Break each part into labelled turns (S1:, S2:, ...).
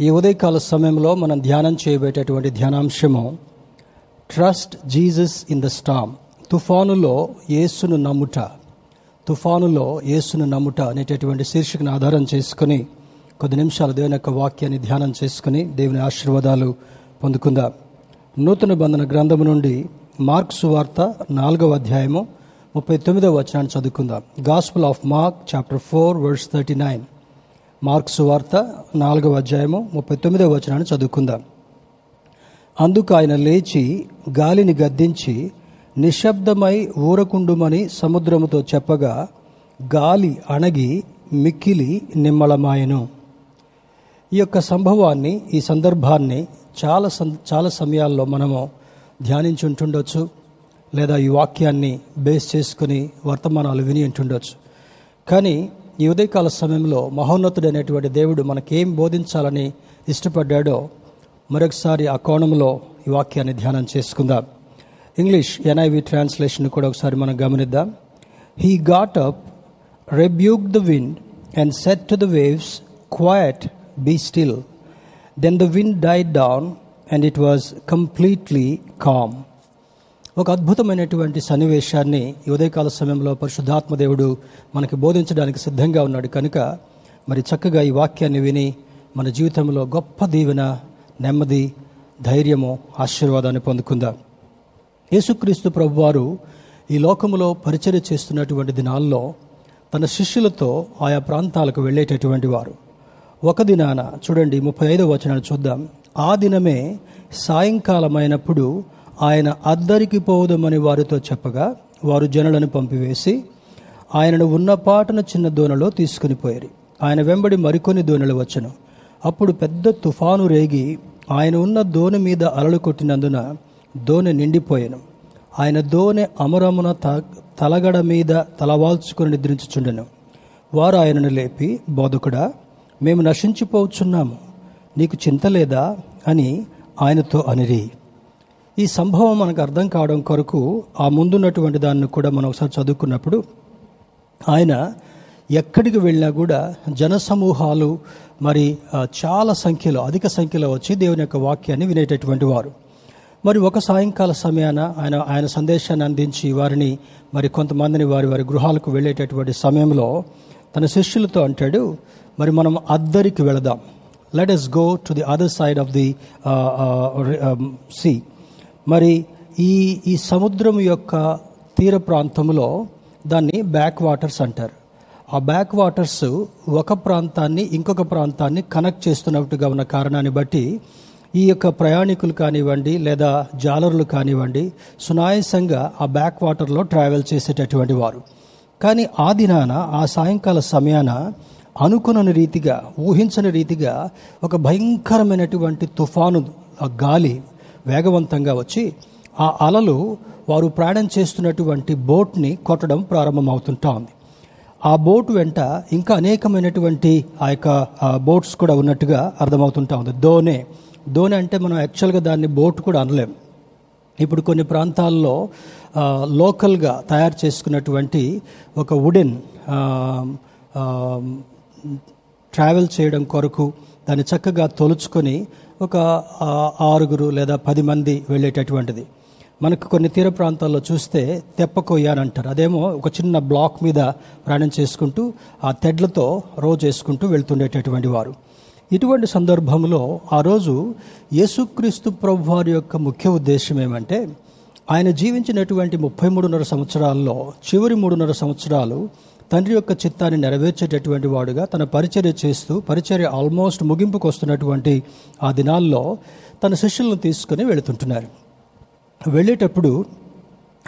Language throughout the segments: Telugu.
S1: ఈ ఉదయకాల సమయంలో మనం ధ్యానం చేయబోయేటటువంటి ధ్యానాంశము trust Jesus in the storm తుఫానులో యేసును నమ్ముట తుఫానులో యేసును నమ్ముట అనేటటువంటి శీర్షికను ఆధారం చేసుకుని కొద్ది నిమిషాలు దేవుని యొక్క వాక్యాన్ని ధ్యానం చేసుకుని దేవుని ఆశీర్వాదాలు పొందుకుందాం. నూతన బంధన గ్రంథము నుండి మార్క్ సువార్త నాలుగవ అధ్యాయము ముప్పై తొమ్మిదవ వచనాన్ని చదువుకుందాం. Gospel of Mark chapter four words thirty nine. Mark's వార్త నాలుగవ అధ్యాయము ముప్పై తొమ్మిదవ వచనాన్ని చదువుకుందాం. అందుకు ఆయన లేచి గాలిని గద్దించి నిశ్శబ్దమై ఊరకుండుమని సముద్రముతో చెప్పగా గాలి అణగి మిక్కిలి నిమ్మళమాయను ఈ యొక్క సంభవాన్ని ఈ సందర్భాన్ని చాలా సం- చాలా సమయాల్లో మనము ధ్యానించుంటుండొచ్చు లేదా ఈ వాక్యాన్ని బేస్ చేసుకుని వర్తమానాలు విని ఉంటుండొచ్చు. కానీ ఈ ఉదయకాల సమయంలో మహోన్నతుడైనటువంటి దేవుడు మనకేం బోధించాలని ఇష్టపడ్డాడో మరొకసారి ఆ కోణంలో ఈ వాక్యాన్ని ధ్యానం చేసుకుందాం ఇంగ్లీష్ ఎన్ఐవి ట్రాన్స్లేషన్ కూడా ఒకసారి మనం గమనిద్దాం he got up rebuked the wind and said to the waves, Quiet, be still. Then the wind died down and it was completely. ఒక అద్భుతమైనటువంటి సన్నివేశాన్ని ఈ ఉదయకాల సమయంలో పరిశుద్ధాత్మదేవుడు మనకి బోధించడానికి సిద్ధంగా ఉన్నాడు. కనుక మరి చక్కగా ఈ వాక్యాన్ని విని మన జీవితంలో గొప్ప దీవెన నెమ్మది ధైర్యము ఆశీర్వాదాన్ని పొందుకుందాం. యేసుక్రీస్తు ప్రభువారు ఈ లోకములో పరిచర్య చేస్తున్నటువంటి దినాల్లో తన శిష్యులతో ఆయా ప్రాంతాలకు వెళ్ళేటటువంటి వారు. ఒక దినాన చూడండి ముప్పై ఐదో వచనాన్ని చూద్దాం. ఆ దినమే సాయంకాలమైనప్పుడు ఆయన అద్దరికి పోవదమని వారితో చెప్పగా వారు జనులను పంపివేసి ఆయనను ఉన్న పాటన చిన్న దోణలో తీసుకుని పోయారు. ఆయన వెంబడి మరికొన్ని దోణలు వచ్చను. అప్పుడు పెద్ద తుఫాను రేగి ఆయన ఉన్న దోణి మీద అలలు కొట్టినందున దోణి నిండిపోయాను. ఆయన దోణి అమరమున త తలగడ మీద తలవాల్చుకుని నిద్రించుచుండెను. వారు ఆయనను లేపి బోధకుడా మేము నశించిపోవచ్చున్నాము నీకు చింత లేదా? అని ఆయనతో అనిరి. ఈ సంభవం మనకు అర్థం కావడం కొరకు ఆ ముందున్నటువంటి దాన్ని కూడా మనం ఒకసారి చదువుకున్నప్పుడు ఆయన ఎక్కడికి వెళ్ళినా కూడా జనసమూహాలు మరి చాలా సంఖ్యలో అధిక సంఖ్యలో వచ్చి దేవుని యొక్క వాక్యాన్ని వినేటటువంటి వారు. మరి ఒక సాయంకాల సమయాన ఆయన ఆయన సందేశాన్ని అందించి వారిని మరి కొంతమందిని వారి వారి గృహాలకు వెళ్ళేటటువంటి సమయంలో తన శిష్యులతో అంటాడు మరి మనం అద్దరికి వెళదాం. Let us go to the other side of the sea మరి ఈ ఈ సముద్రం యొక్క తీర ప్రాంతంలో దాన్ని బ్యాక్ వాటర్స్ అంటారు. ఆ బ్యాక్ వాటర్స్ ఒక ప్రాంతాన్ని ఇంకొక ప్రాంతాన్ని కనెక్ట్ చేస్తున్నట్టుగా ఉన్న కారణాన్ని బట్టి ఈ యొక్క ప్రయాణికులు కానివ్వండి లేదా జాలరులు కానివ్వండి సునాయాసంగా ఆ బ్యాక్ వాటర్లో ట్రావెల్ చేసేటటువంటి వారు. కానీ ఆ దినాన ఆ సాయంకాల సమయాన అనుకునని రీతిగా ఊహించని రీతిగా ఒక భయంకరమైనటువంటి తుఫాను ఆ గాలి వేగవంతంగా వచ్చి ఆ అలలు వారు ప్రయాణం చేస్తున్నటువంటి బోట్ని కొట్టడం ప్రారంభమవుతుంటా ఉంది ఆ బోట్ వెంట ఇంకా అనేకమైనటువంటి ఆ యొక్క బోట్స్ కూడా ఉన్నట్టుగా అర్థమవుతుంటా ఉంది దోనే దోనే అంటే మనం యాక్చువల్గా దాన్ని బోట్ కూడా అనలేం. ఇప్పుడు కొన్ని ప్రాంతాల్లో లోకల్గా తయారు చేసుకున్నటువంటి ఒక వుడెన్ ట్రావెల్ చేయడం కొరకు దాన్ని చక్కగా తొలుచుకొని ఒక ఆరుగురు లేదా పది మంది వెళ్ళేటటువంటిది. మనకు కొన్ని తీర ప్రాంతాల్లో చూస్తే తెప్పకొయ్య అంటారు అదేమో ఒక చిన్న బ్లాక్ మీద ప్రయాణం చేసుకుంటూ ఆ తెడ్లతో రోజు చేసుకుంటూ వెళ్తుండేటటువంటి వారు. ఇటువంటి సందర్భంలో ఆ రోజు యేసుక్రీస్తు ప్రభు వారి యొక్క ముఖ్య ఉద్దేశం ఏమంటే ఆయన జీవించినటువంటి ముప్పై మూడున్నర సంవత్సరాల్లో చివరి మూడున్నర సంవత్సరాలు తండ్రి యొక్క చిత్తాన్ని నెరవేర్చేటటువంటి వాడుగా తన పరిచర్య చేస్తూ పరిచర్య ఆల్మోస్ట్ ముగింపుకు వస్తున్నటువంటి ఆ దినాల్లో తన శిష్యులను తీసుకుని వెళుతుంటున్నారు. వెళ్ళేటప్పుడు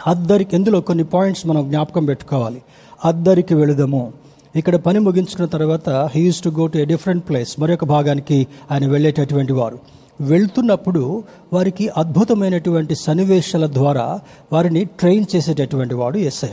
S1: అద్దరికి ఎందులో కొన్ని పాయింట్స్ మనం జ్ఞాపకం పెట్టుకోవాలి. అద్దరికి వెళుదాము. ఇక్కడ పని ముగించుకున్న తర్వాత he use to go to a different place మరొక భాగానికి ఆయన వెళ్ళేటటువంటి వారు. వెళ్తున్నప్పుడు వారికి అద్భుతమైనటువంటి సన్నివేశాల ద్వారా వారిని ట్రైన్ చేసేటటువంటి వాడు ఎస్ఐ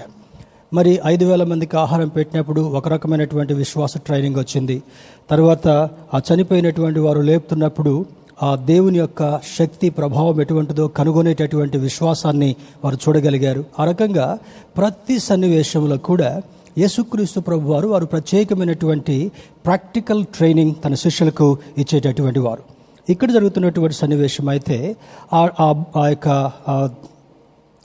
S1: మరి ఐదు వేల మందికి ఆహారం పెట్టినప్పుడు ఒక రకమైనటువంటి విశ్వాస ట్రైనింగ్ వచ్చింది. తర్వాత ఆ చనిపోయినటువంటి వారు లేపుతున్నప్పుడు ఆ దేవుని యొక్క శక్తి ప్రభావం ఎటువంటిదో కనుగొనేటటువంటి విశ్వాసాన్ని వారు చూడగలిగారు. ఆ రకంగా ప్రతి సన్నివేశంలో కూడా యేసుక్రీస్తు ప్రభు వారు వారు ప్రత్యేకమైనటువంటి ప్రాక్టికల్ ట్రైనింగ్ తన శిష్యులకు ఇచ్చేటటువంటి వారు. ఇక్కడ జరుగుతున్నటువంటి సన్నివేశం అయితే ఆ- ఆ- ఆ యొక్క ఆ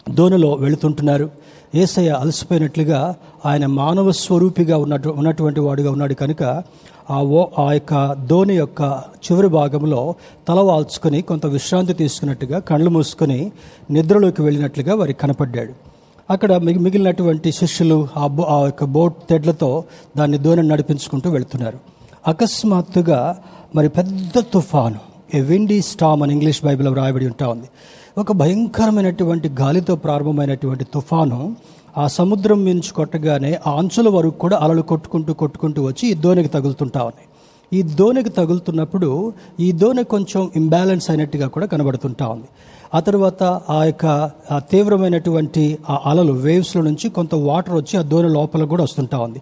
S1: దోణిలో వెళుతుంటున్నారు. ఏసయ్య అలసిపోయినట్లుగా ఆయన మానవ స్వరూపిగా ఉన్నట్టు ఉన్నటువంటి వాడుగా ఉన్నాడు కనుక ఆ ఓ ఆ యొక్క దోణి యొక్క చివరి భాగంలో తల వాల్చుకొని కొంత విశ్రాంతి తీసుకున్నట్టుగా కళ్ళు మూసుకొని నిద్రలోకి వెళ్ళినట్లుగా వారికి కనపడ్డాడు. అక్కడ మిగి- మిగిలినటువంటి శిష్యులు ఆ బో ఆ యొక్క బోట్ తెడ్లతో దాన్ని ధోని నడిపించుకుంటూ వెళ్తున్నారు. అకస్మాత్తుగా మరి పెద్ద తుఫాను. ఏ విండీ స్టామ్ అని ఇంగ్లీష్ బైబిల్లో వ్రాయబడి ఉంటా ఉంది. ఒక భయంకరమైనటువంటి గాలితో ప్రారంభమైనటువంటి తుఫాను ఆ సముద్రం మించి కొట్టగానే ఆ అంచుల వరకు కూడా అలలు కొట్టుకుంటూ కొట్టుకుంటూ వచ్చి ఈ దోనికి తగులుతుంటా ఉన్నాయి ఈ దోనికి తగులుతున్నప్పుడు ఈ దోణి కొంచెం ఇంబ్యాలెన్స్ అయినట్టుగా కూడా కనబడుతుంటా ఉంది. ఆ తర్వాత ఆ యొక్క ఆ తీవ్రమైనటువంటి ఆ అలలు వేవ్స్లో నుంచి కొంత వాటర్ వచ్చి ఆ దోణి లోపల కూడా వస్తుంటా ఉంది.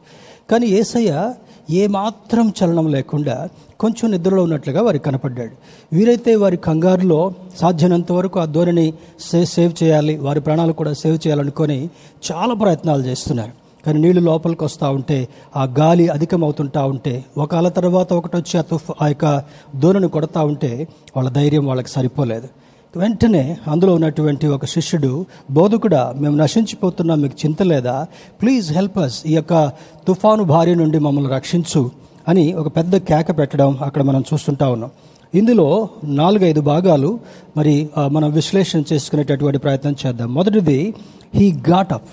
S1: కానీ ఏసయ్య ఏమాత్రం చలనం లేకుండా కొంచెం నిద్రలో ఉన్నట్లుగా వారికి కనపడ్డాడు. వీరైతే వారి కంగారులో సాధ్యమైనంత వరకు ఆ ధోరణి సే సేవ్ చేయాలి వారి ప్రాణాలు కూడా సేవ్ చేయాలనుకొని చాలా ప్రయత్నాలు చేస్తున్నారు. కానీ నీళ్ళు లోపలికి వస్తూ ఉంటే ఆ గాలి అధికమవుతుంటా ఉంటే ఒక అల తర్వాత ఒకటి వచ్చి ఆ తుఫ్ ఆ యొక్క ధోరణి కొడతా ఉంటే వాళ్ళ ధైర్యం వాళ్ళకి సరిపోలేదు. వెంటనే అందులో ఉన్నటువంటి ఒక శిష్యుడు బోధకుడా మేము నశించిపోతున్నాం మీకు చింత లేదా? ప్లీజ్ హెల్ప్ అస్ ఈ యొక్క తుఫాను భార్య నుండి మమ్మల్ని రక్షించు. అని ఒక పెద్ద కేక పెట్టడం అక్కడ మనం చూస్తుంటా ఉన్నాం. ఇందులో నాలుగైదు భాగాలు మరి మనం విశ్లేషణ చేసుకునేటటువంటి ప్రయత్నం చేద్దాం. మొదటిది హీ ఘాట్ అప్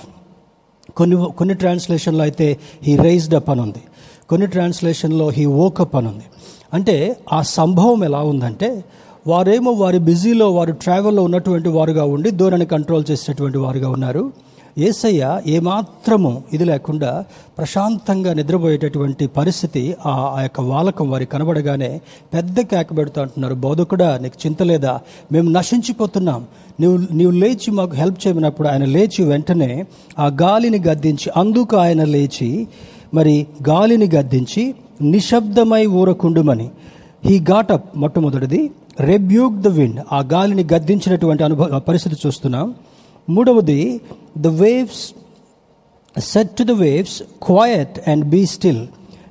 S1: కొన్ని కొన్ని ట్రాన్స్లేషన్లో అయితే హీ రైజ్డ్ అప్ అని ఉంది కొన్ని ట్రాన్స్లేషన్లో హీ ఓకప్ అని ఉంది అంటే ఆ సంభవం ఎలా ఉందంటే వారేమో వారి బిజీలో వారు ట్రావెల్లో ఉన్నటువంటి వారుగా ఉండి దూరాన్ని కంట్రోల్ చేసేటువంటి వారుగా ఉన్నారు. ఏసయ్య ఏమాత్రము ఇది లేకుండా ప్రశాంతంగా నిద్రపోయేటటువంటి పరిస్థితి ఆ ఆ యొక్క వాలకం వారికి కనబడగానే పెద్ద కేక పెడుతూ అంటున్నారు బోధకుడా నీకు చింత లేదా? మేము నశించిపోతున్నాం. నువ్వు నీవు లేచి మాకు హెల్ప్ చేయమన్నప్పుడు ఆయన లేచి వెంటనే ఆ గాలిని గద్దించి అందుకు ఆయన లేచి మరి గాలిని గద్దించి నిశ్శబ్దమై ఊరకుండుమని. హీ ఘాటప్ మొట్టమొదటిది రెబ్యూక్ ద విండ్ ఆ గాలిని గద్దించినటువంటి అనుభవ పరిస్థితి చూస్తున్నాం. మూడవది the waves said to the waves quiet and be still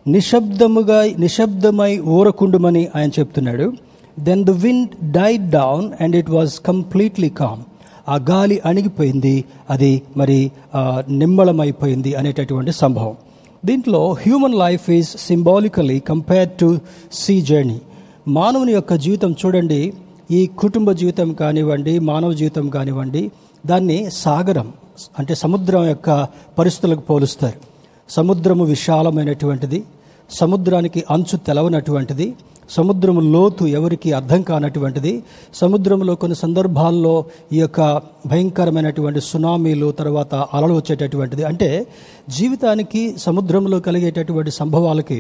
S1: నిశ్శబ్దముగా నిశ్శబ్దమై ఊరకుండుమని ఆయన చెప్తున్నాడు. Then the wind died down and it was completely calm ఆ గాలి అణిగిపోయింది అది మరి నిమ్మళమైపోయింది అనేటటువంటి సంభవం. దీంట్లో human life is symbolically compare to sea journey మానవుని యొక్క జీవితం చూడండి ఈ కుటుంబ జీవితం కానివ్వండి మానవ జీవితం కానివ్వండి దాన్ని సాగరం అంటే సముద్రం యొక్క పరిస్థితులకు పోలుస్తారు. సముద్రము విశాలమైనటువంటిది సముద్రానికి అంచు తెలవనటువంటిది సముద్రము లోతు ఎవరికి అర్థం కానటువంటిది సముద్రంలో కొన్ని సందర్భాల్లో ఈ యొక్క భయంకరమైనటువంటి సునామీలు తర్వాత అలలు వచ్చేటటువంటిది. అంటే జీవితానికి సముద్రంలో కలిగేటటువంటి సంభవాలకి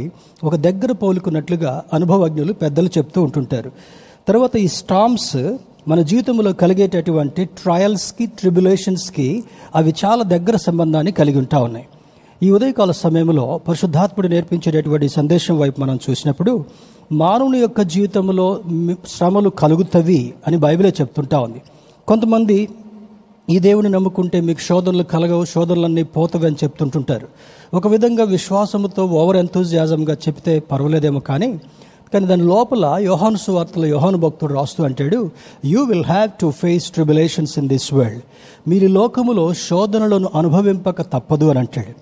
S1: ఒక దగ్గర పోలుకున్నట్లుగా అనుభవజ్ఞులు పెద్దలు చెప్తూ ఉంటుంటారు. తర్వాత ఈ స్టామ్స్ మన జీవితంలో కలిగేటటువంటి ట్రయల్స్కి ట్రిబులేషన్స్కి అవి చాలా దగ్గర సంబంధాన్ని కలిగి ఉంటా ఉన్నాయి. ఈ ఉదయకాల సమయంలో పరిశుద్ధాత్ముడు నేర్పించేటటువంటి సందేశం వైపు మనం చూసినప్పుడు మానవుని యొక్క జీవితంలో శ్రమలు కలుగుతవి అని బైబిలే చెప్తుంటా ఉంది. కొంతమంది ఈ దేవుని నమ్ముకుంటే మీకు శోధనలు కలగవు శోధనలన్నీ పోతవి అని చెప్తుంటుంటారు. ఒక విధంగా విశ్వాసముతో ఓవర్ ఎంతూజియాజంగా చెప్తే పర్వాలేదేమో కానీ కానీ దాని లోపల యోహాను సువార్తలో యోహాను భక్తుడు రాస్తూ అంటాడు you will have to face tribulations in this world మీరు లోకములో శోధనలను అనుభవింపక తప్పదు అని అంటాడు.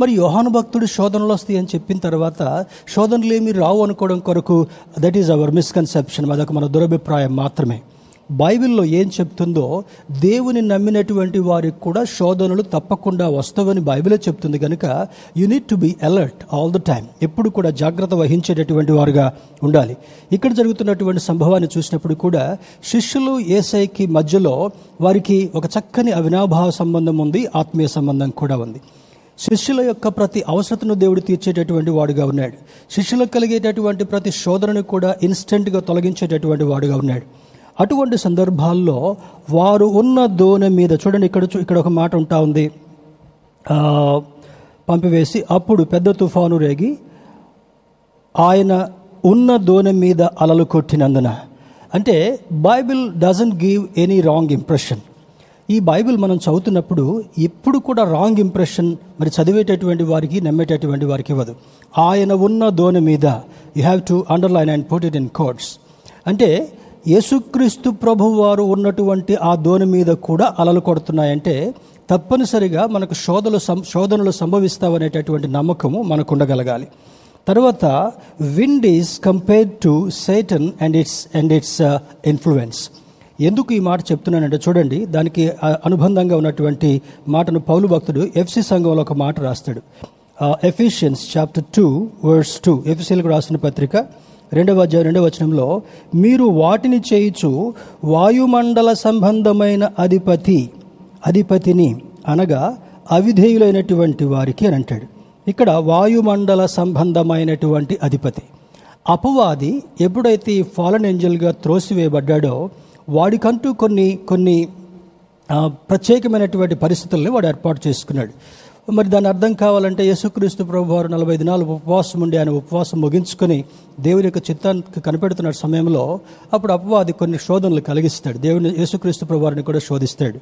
S1: మరి యోహాను భక్తుడు శోధనలు వస్తాయి అని చెప్పిన తర్వాత శోధనలు ఏమి రావు అనుకోవడం కొరకు దట్ ఈజ్ అవర్ మిస్కన్సెప్షన్ అదొక మన దురభిప్రాయం మాత్రమే. బైబిల్లో ఏం చెప్తుందో దేవుని నమ్మినటువంటి వారికి కూడా శోధనలు తప్పకుండా వస్తావని బైబిలే చెప్తుంది కనుక you need to be alert all the time ఎప్పుడు కూడా జాగ్రత్త వహించేటటువంటి వారుగా ఉండాలి. ఇక్కడ జరుగుతున్నటువంటి సంభవాన్ని చూసినప్పుడు కూడా శిష్యులు ఏసైకి మధ్యలో వారికి ఒక చక్కని అవినాభావ సంబంధం ఉంది ఆత్మీయ సంబంధం కూడా ఉంది. శిష్యుల యొక్క ప్రతి అవసరతను దేవుడు తీర్చేటటువంటి వాడుగా ఉన్నాడు. శిష్యులకు కలిగేటటువంటి ప్రతి శోధనను కూడా ఇన్స్టెంట్గా తొలగించేటటువంటి వాడుగా ఉన్నాడు. అటువంటి సందర్భాల్లో వారు ఉన్న దోణి మీద చూడండి ఇక్కడ చూ- ఇక్కడ ఒక మాట ఉంటా ఉంది. పంపివేసి అప్పుడు పెద్ద తుఫాను రేగి ఆయన ఉన్న దోణి మీద అలలు కొట్టినందున. అంటే Bible doesn't give any wrong impression. ఈ బైబిల్ మనం చదువుతున్నప్పుడు ఎప్పుడు కూడా రాంగ్ ఇంప్రెషన్ మరి చదివేటటువంటి వారికి నమ్మేటటువంటి వారికి ఇవ్వదు. ఆయన ఉన్న దోణి మీద you have to underline and put it in quotes. అంటే యేసుక్రీస్తు ప్రభు వారు ఉన్నటువంటి ఆ దోణి మీద కూడా అలలు కొడుతున్నాయంటే తప్పనిసరిగా మనకు శోధలు సం- శోధనలు సంభవిస్తావనేటటువంటి నమ్మకము మనకు ఉండగలగాలి తర్వాత wind is compared to Satan and its and its influence. ఎందుకు ఈ మాట చెప్తున్నానంటే చూడండి దానికి అనుబంధంగా ఉన్నటువంటి మాటను పౌలు భక్తుడు ఎఫ్సి సంఘంలో ఒక మాట రాస్తాడు. Ephesians chapter two words two ఎఫ్సీలకు రాసిన పత్రిక రెండవ అధ్యాయం రెండవ వచనంలో మీరు వాటిని చేయుచు వాయుమండల సంబంధమైన అధిపతి అధిపతిని అనగా అవిధేయులైనటువంటి వారికి అని అంటాడు. ఇక్కడ వాయుమండల సంబంధమైనటువంటి అధిపతి. అపవాది ఎప్పుడైతే ఈ ఫాలన్ ఏంజల్గా త్రోసివేయబడ్డాడో వాడికంటూ కొన్ని కొన్ని ప్రత్యేకమైనటువంటి పరిస్థితుల్ని వాడు ఏర్పాటు చేసుకున్నాడు. మరి దాని అర్థం కావాలంటే యేసుక్రీస్తు ప్రభు వారు నలభై దినాలు ఉపవాసం ఉండి ఆయన ఉపవాసం ముగించుకొని దేవుని యొక్క చిత్తానికి కనిపెడుతున్న సమయంలో అప్పుడు అపవాది కొన్ని శోధనలు కలిగిస్తాడు. దేవుని యేసుక్రీస్తు ప్రభు వారిని కూడా శోధిస్తాడు.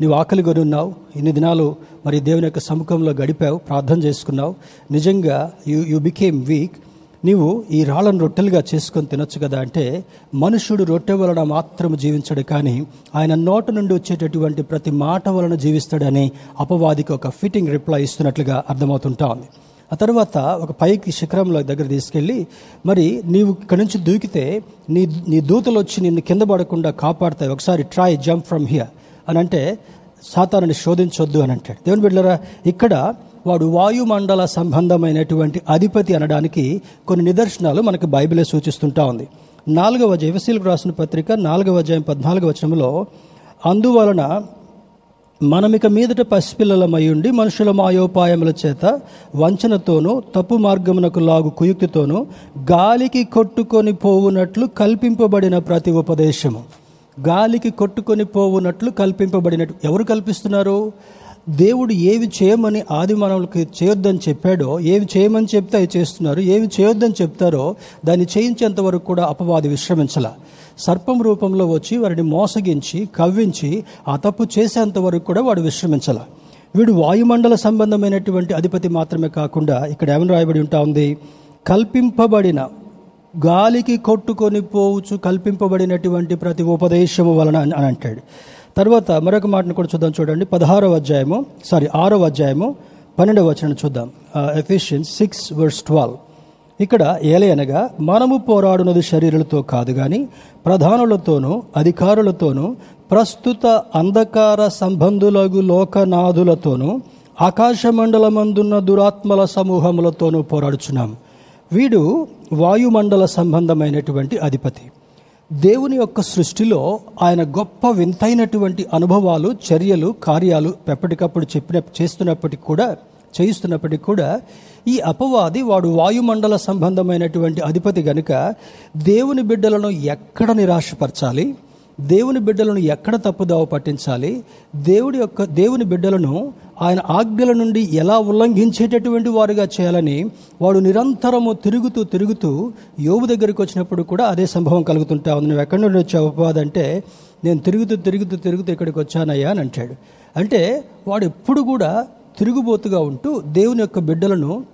S1: నీవు ఆకలి కొని ఉన్నావు ఇన్ని దినాలు మరి దేవుని యొక్క సముఖంలో గడిపావు ప్రార్థన చేసుకున్నావు. నిజంగా యు యు బికేమ్ వీక్ నీవు ఈ రాళ్ళను రొట్టెలుగా చేసుకొని తినొచ్చు కదా అంటే మనుషుడు రొట్టె వలన మాత్రం జీవించడు కానీ ఆయన నోట నుండి వచ్చేటటువంటి ప్రతి మాట వలన జీవిస్తాడని అపవాదికి ఒక ఫిట్టింగ్ రిప్లై ఇస్తున్నట్లుగా అర్థమవుతుంటా ఉంది ఆ తర్వాత ఒక పైకి శిఖరంలో దగ్గర తీసుకెళ్ళి మరి నీవు ఇక్కడి నుంచి దూకితే నీ నీ దూతలు వచ్చి నిన్ను కింద పడకుండా కాపాడుతాయి. ఒకసారి ట్రై జంప్ ఫ్రమ్ హియర్. అని అంటే సాతానని శోధించొద్దు అని అంటాడు. దేవుని బిడ్డరా ఇక్కడ వాడు వాయుమండల సంబంధమైనటువంటి అధిపతి అనడానికి కొన్ని నిదర్శనాలు మనకు బైబిలే సూచిస్తుంటా ఉంది. నాలుగవ జయశీలకు రాసిన పత్రిక నాలుగవ అధ్యాయం పద్నాలుగవ వచనంలో అందువలన మనమిక మీదట పసిపిల్లలమై ఉండి మనుషుల మాయోపాయముల చేత వంచనతోనూ తప్పు మార్గమునకు లాగు కుయుక్తితోనూ గాలికి కొట్టుకొని పోవునట్లు కల్పింపబడిన ప్రతి ఉపదేశము. గాలికి కొట్టుకొని పోవునట్లు కల్పింపబడినట్టు ఎవరు కల్పిస్తున్నారు? దేవుడు ఏవి చేయమని ఆది మానవులకి చేయొద్దని చెప్పాడో ఏవి చేయమని చెప్తే అవి చేస్తున్నారు ఏవి చేయొద్దని చెప్తారో దాన్ని చేయించేంత వరకు కూడా అపవాది విశ్రమించాల. సర్పం రూపంలో వచ్చి వారిని మోసగించి కవ్వించి ఆ తప్పు చేసేంత వరకు కూడా వాడు విశ్రమించాల. వీడు వాయుమండల సంబంధమైనటువంటి అధిపతి మాత్రమే కాకుండా ఇక్కడ ఏమని రాయబడి ఉంటా ఉంది? కల్పింపబడిన గాలికి కొట్టుకొని పోవచ్చు కల్పింపబడినటువంటి ప్రతి ఉపదేశము వలన అని అని అంటాడు. తర్వాత మరొక మాటను కూడా చూద్దాం చూడండి. పదహారవ అధ్యాయము సారీ ఆరవ అధ్యాయము పన్నెండవ వచనం చూద్దాం. Ephesian six verse twelve. ఇక్కడ ఏలయనగా మనము పోరాడునది శరీరులతో కాదు కానీ ప్రధానులతోనూ అధికారులతోనూ ప్రస్తుత అంధకార సంబంధులగు లోకనాథులతోనూ ఆకాశమండలమందున్న దురాత్మల సమూహములతోనూ పోరాడుచున్నాం. వీడు వాయుమండల సంబంధమైనటువంటి అధిపతి. దేవుని యొక్క సృష్టిలో ఆయన గొప్ప వింతైనటువంటి అనుభవాలు చర్యలు కార్యాలు ఎప్పటికప్పుడు చెప్పిన చేస్తున్నప్పటికీ కూడా చేయిస్తున్నప్పటికీ కూడా ఈ అపవాది వాడు వాయుమండల సంబంధమైనటువంటి అధిపతి గనుక దేవుని బిడ్డలను ఎక్కడ నిరాశపరచాలి? దేవుని బిడ్డలను ఎక్కడ తప్పుదావ పట్టించాలి? దేవుడి యొక్క దేవుని బిడ్డలను ఆయన ఆజ్ఞల నుండి ఎలా ఉల్లంఘించేటటువంటి వారుగా చేయాలని వాడు నిరంతరము తిరుగుతూ తిరుగుతూ యోగు దగ్గరికి వచ్చినప్పుడు కూడా అదే సంభవం కలుగుతుంటా ఉంది. నువ్వు ఎక్కడి నుండి వచ్చావు అపవాదంటే నేను తిరుగుతూ తిరుగుతూ తిరుగుతూ ఇక్కడికి వచ్చానయ్యా అని అంటాడు. అంటే వాడు ఎప్పుడు కూడా తిరుగుబోతుగా ఉంటూ దేవుని యొక్క బిడ్డలను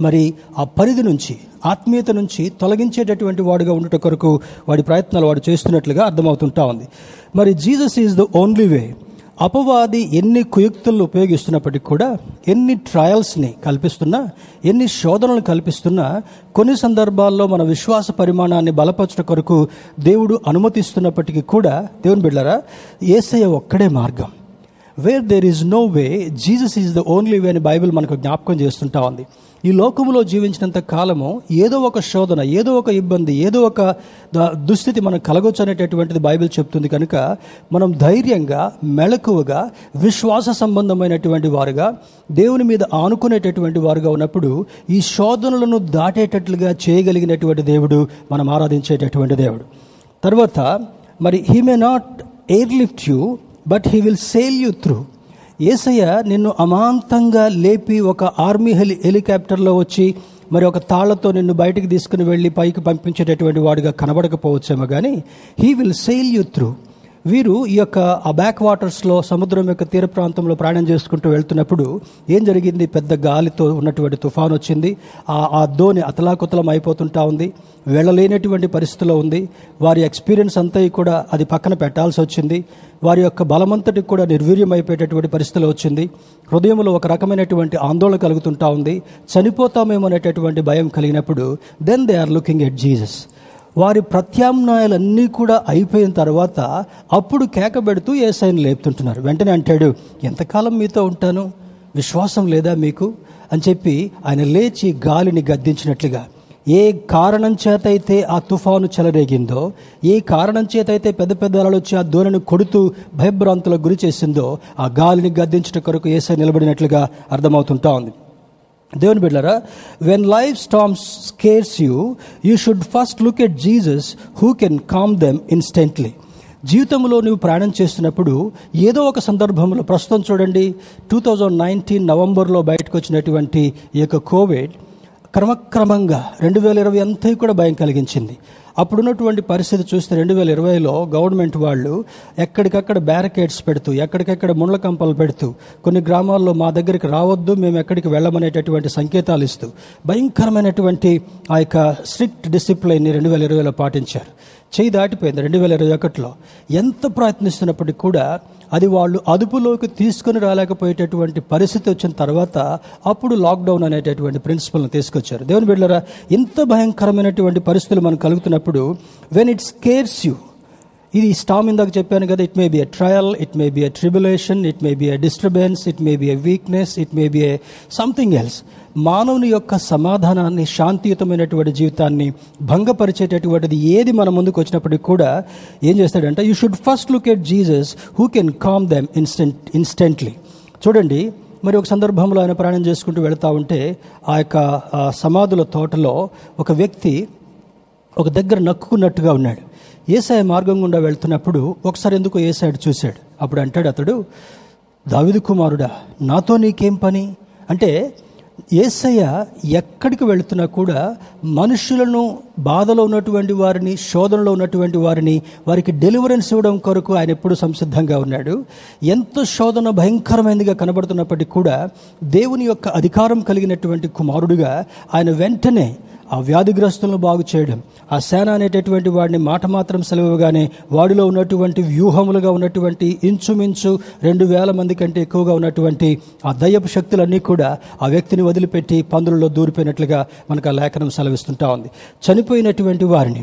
S1: మరి ఆ పరిధి నుంచి ఆత్మీయత నుంచి తొలగించేటటువంటి వాడుగా ఉండట కొరకు వాడి ప్రయత్నాలు వాడు చేస్తున్నట్లుగా అర్థమవుతుంటా ఉంది. మరి Jesus is the only way. అపవాది ఎన్ని కుయుక్తులను ఉపయోగిస్తున్నప్పటికీ కూడా ఎన్ని ట్రయల్స్ని కల్పిస్తున్నా ఎన్ని శోధనలు కల్పిస్తున్నా కొన్ని సందర్భాల్లో మన విశ్వాస పరిమాణాన్ని బలపరచడం కొరకు దేవుడు అనుమతిస్తున్నప్పటికీ కూడా దేవుని బిడ్డరా ఏసయ్య ఒక్కడే మార్గం. Where there is no way Jesus is the only way అని బైబిల్ మనకు జ్ఞాపకం చేస్తుంటా ఉంది. ఈ లోకంలో జీవించినంత కాలము ఏదో ఒక శోధన ఏదో ఒక ఇబ్బంది ఏదో ఒక ద- దుస్థితి మనం కలగొచ్చు అనేటటువంటిది బైబిల్ చెప్తుంది కనుక మనం ధైర్యంగా మెళకువగా విశ్వాస సంబంధమైనటువంటి వారుగా దేవుని మీద ఆనుకునేటటువంటి వారుగా ఉన్నప్పుడు ఈ శోధనలను దాటేటట్లుగా చేయగలిగినటువంటి దేవుడు మనం ఆరాధించేటటువంటి దేవుడు. తర్వాత మరి he may not air lift you but he will sail you through Yesayya నిన్ను అమాంతంగా లేపి ఒక ఆర్మీ హెలి హెలికాప్టర్లో వచ్చి మరి ఒక తాళ్ళతో నిన్ను బయటకు తీసుకుని వెళ్ళి పైకి పంపించేటటువంటి వాడుగా కనబడకపోవచ్చేమో కానీ he will sail you through వీరు ఈ యొక్క ఆ బ్యాక్ వాటర్స్లో సముద్రం యొక్క తీర ప్రాంతంలో ప్రయాణం చేసుకుంటూ వెళ్తున్నప్పుడు ఏం జరిగింది? పెద్ద గాలితో ఉన్నటువంటి తుఫాన్ వచ్చింది. ఆ ఆ అతలాకుతలం అయిపోతుంటా ఉంది. వెళ్ళలేనటువంటి పరిస్థితిలో ఉంది. వారి ఎక్స్పీరియన్స్ అంతా కూడా అది పక్కన పెట్టాల్సి వచ్చింది. వారి యొక్క బలమంతటికి కూడా నిర్వీర్యం అయిపోయేటటువంటి పరిస్థితిలో వచ్చింది. హృదయంలో ఒక రకమైనటువంటి ఆందోళన కలుగుతుంటా ఉంది. చనిపోతామేమో అనేటటువంటి భయం కలిగినప్పుడు then they are looking at Jesus వారి ప్రత్యామ్నాయాలన్నీ కూడా అయిపోయిన తర్వాత అప్పుడు కేక పెడుతూ ఏసైని లేపుతుంటున్నారు. వెంటనే అంటాడు ఎంతకాలం మీతో ఉంటాను? విశ్వాసం లేదా మీకు? అని చెప్పి ఆయన లేచి గాలిని గద్దించినట్లుగా ఏ కారణం చేత అయితే ఆ తుఫాను చెలరేగిందో ఏ కారణం చేత అయితే పెద్ద పెద్ద అలలు వచ్చి ఆ ధోరణి కొడుతూ భయభ్రాంతులకు గురి చేసిందో ఆ గాలిని గద్దించట కొరకు ఏసై నిలబడినట్లుగా అర్థమవుతుంటా ఉంది. దేవుని బిడ్డరా when life storms scares you you should first look at Jesus who can calm them instantly జీవితంలో నువ్వు ప్రయాణం చేస్తున్నప్పుడు ఏదో ఒక సందర్భంలో ప్రస్తుతం చూడండి టూ థౌజండ్ నైన్టీన్ నవంబర్లో బయటకు వచ్చినటువంటి ఈ యొక్క కోవిడ్ క్రమక్రమంగా రెండు వేల ఇరవై అంతా కూడా భయం కలిగించింది. అప్పుడున్నటువంటి పరిస్థితి చూస్తే రెండు వేల ఇరవైలో గవర్నమెంట్ వాళ్ళు ఎక్కడికక్కడ బ్యారికేడ్స్ పెడుతూ ఎక్కడికక్కడ ముళ్ళ కంపలు పెడుతూ కొన్ని గ్రామాల్లో మా దగ్గరికి రావద్దు మేము ఎక్కడికి వెళ్ళమనేటటువంటి సంకేతాలు ఇస్తూ భయంకరమైనటువంటి ఆ యొక్క స్ట్రిక్ట్ డిసిప్లైన్ని రెండు వేల ఇరవైలో పాటించారు. చేయి దాటిపోయింది రెండు వేల ఇరవై ఒకటిలో. ఎంత ప్రయత్నిస్తున్నప్పటికీ కూడా అది వాళ్ళు అదుపులోకి తీసుకుని రాలేకపోయేటటువంటి పరిస్థితి వచ్చిన తర్వాత అప్పుడు లాక్డౌన్ అనేటటువంటి ప్రిన్సిపల్ని తీసుకొచ్చారు. దేవుని బిడ్డరా ఇంత భయంకరమైనటువంటి పరిస్థితులు మనకు కలుగుతున్నప్పుడు వెన్ ఇట్ స్కేర్స్ యూ ఇది స్టామ్ ఇందాక చెప్పాను కదా it may be a trial it may be a tribulation it may be a disturbance it may be a weakness it may be a something else మానవుని యొక్క సమాధానాన్ని శాంతియుతమైనటువంటి జీవితాన్ని భంగపరిచేటటువంటిది ఏది మన ముందుకు వచ్చినప్పటికి కూడా ఏం చేస్తాడంటే you should first look at Jesus who can calm them instant instantly చూడండి మరి ఒక సందర్భంలో ఆయన ప్రయాణం చేసుకుంటూ వెళ్తూ ఉంటే ఆ యొక్క సమాధుల తోటలో ఒక వ్యక్తి ఒక దగ్గర నక్కుకున్నట్టుగా ఉన్నాడు. ఏసాయ మార్గం గుండా వెళ్తున్నప్పుడు ఒకసారి ఎందుకు ఏసాడు చూశాడు. అప్పుడు అంటాడు అతడు దావిదు కుమారుడా నాతో నీకేం పని? అంటే ఏసయ్య ఎక్కడికి వెళుతున్నా కూడా మనుషులను బాధలో ఉన్నటువంటి వారిని శోధనలో ఉన్నటువంటి వారిని వారికి డెలివరెన్స్ ఇవ్వడం కొరకు ఆయన ఎప్పుడు సంసిద్ధంగా ఉన్నాడు. ఎంత శోధన భయంకరమైనదిగా కనబడుతున్నప్పటికీ కూడా దేవుని యొక్క అధికారం కలిగినటువంటి కుమారుడిగా ఆయన వెంటనే ఆ వ్యాధిగ్రస్తులను బాగు చేయడం ఆ సేన అనేటటువంటి వాడిని మాట మాత్రం సెలవుగానే వాడిలో ఉన్నటువంటి వ్యూహములుగా ఉన్నటువంటి ఇంచుమించు రెండు వేల మంది కంటే ఎక్కువగా ఉన్నటువంటి ఆ దయ్యపు శక్తులన్నీ కూడా ఆ వ్యక్తిని వదిలిపెట్టి పందులలో దూరిపోయినట్లుగా మనకు ఆ లేఖనం సెలవిస్తుంటా ఉంది. చనిపోయినటువంటి వారిని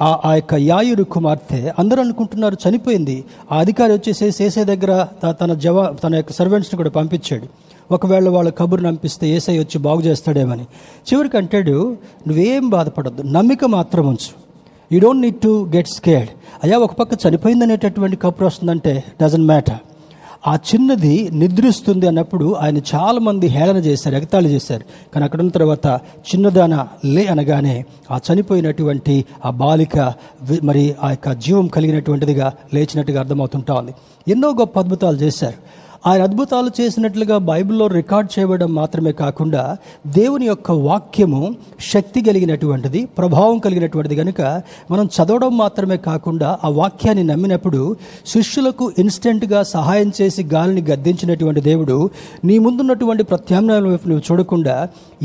S1: ఆ ఆ యొక్క యాయురు కుమార్తె అందరూ అనుకుంటున్నారు చనిపోయింది. ఆ అధికారి వచ్చేసి సేసే దగ్గర తన జవా తన యొక్క సర్వెంట్స్ని కూడా పంపించాడు. ఒకవేళ వాళ్ళ కబురు నంపిస్తే ఏసై వచ్చి బాగు చేస్తాడేమని. చివరికి అంటాడు నువ్వేం బాధపడద్దు నమ్మిక మాత్రం ఉంచు. You don't need to get scared అయ్యా ఒక పక్క చనిపోయిందనేటటువంటి కబురు వస్తుందంటే డజంట్ మ్యాటర్ ఆ చిన్నది నిద్రిస్తుంది అన్నప్పుడు ఆయన చాలామంది హేళన చేశారు ఎగతాళి చేశారు. కానీ అక్కడ ఉన్న తర్వాత చిన్నదాన లే అనగానే ఆ చనిపోయినటువంటి ఆ బాలిక మరి ఆ యొక్క జీవం కలిగినటువంటిదిగా లేచినట్టుగా అర్థమవుతుంటా ఉంది. ఎన్నో గొప్ప అద్భుతాలు చేశారు. ఆయన అద్భుతాలు చేసినట్లుగా బైబిల్లో రికార్డ్ చేయబడడం మాత్రమే కాకుండా దేవుని యొక్క వాక్యము శక్తి కలిగినటువంటిది ప్రభావం కలిగినటువంటిది కనుక మనం చదవడం మాత్రమే కాకుండా ఆ వాక్యాన్ని నమ్మినప్పుడు శిష్యులకు ఇన్స్టెంట్గా సహాయం చేసి గాలిని గద్దించినటువంటి దేవుడు నీ ముందున్నటువంటి ప్రత్యామ్నాయం వైపు నువ్వు చూడకుండా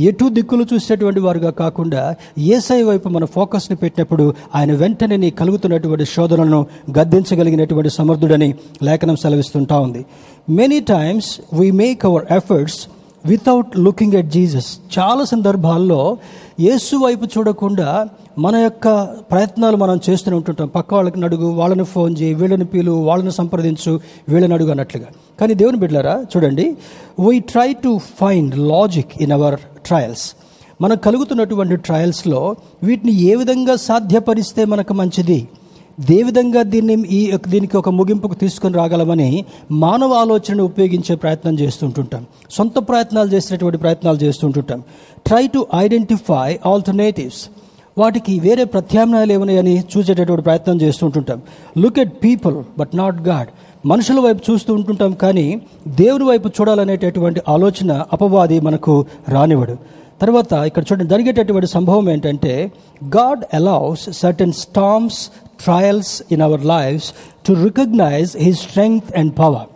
S1: ఎటు దిక్కులు చూసేటువంటి వారుగా కాకుండా ఏసై వైపు మన ఫోకస్ని పెట్టినప్పుడు ఆయన వెంటనే నీ కలుగుతున్నటువంటి శోధనలను గద్దించగలిగినటువంటి సమర్థుడని లేఖనం సెలవిస్తుంటా ఉంది. May many times we make our efforts without looking at Jesus చాలా సందర్భాల్లో యేసు వైపు చూడకుండా మన యొక్క ప్రయత్నాలు మనం చేస్తూనే ఉంటుంటాం. పక్క వాళ్ళకి నడుగు వాళ్ళని ఫోన్ చేయి వీళ్ళని పీలు వాళ్ళని సంప్రదించు వీళ్ళని అడుగు అన్నట్లుగా. కానీ దేవుని బిడ్డలారా చూడండి. We try to find logic in our trials మనకు కలుగుతున్నటువంటి ట్రయల్స్లో వీటిని ఏ విధంగా సాధ్యపరిస్తే మనకు మంచిది? విధంగా దీన్ని ఈ దీనికి ఒక ముగింపుకు తీసుకొని రాగలమని మానవ ఆలోచనను ఉపయోగించే ప్రయత్నం చేస్తుంటుంటాం. సొంత ప్రయత్నాలు చేసినటువంటి ప్రయత్నాలు చేస్తుంటుంటాం. ట్రై టు ఐడెంటిఫై ఆల్టర్నేటివ్స్ వాటికి వేరే ప్రత్యామ్నాయాలు ఏమన్నాయని చూసేటటువంటి ప్రయత్నం చేస్తుంటుంటాం. Look at people but not God మనుషుల వైపు చూస్తూ ఉంటుంటాం కానీ దేవుని వైపు చూడాలనేటటువంటి ఆలోచన అపవాది మనకు రానివ్వడు. తర్వాత ఇక్కడ చూడండి జరిగేటటువంటి సంభవం ఏంటంటే God allows certain storms trials in our lives to recognize he strength and power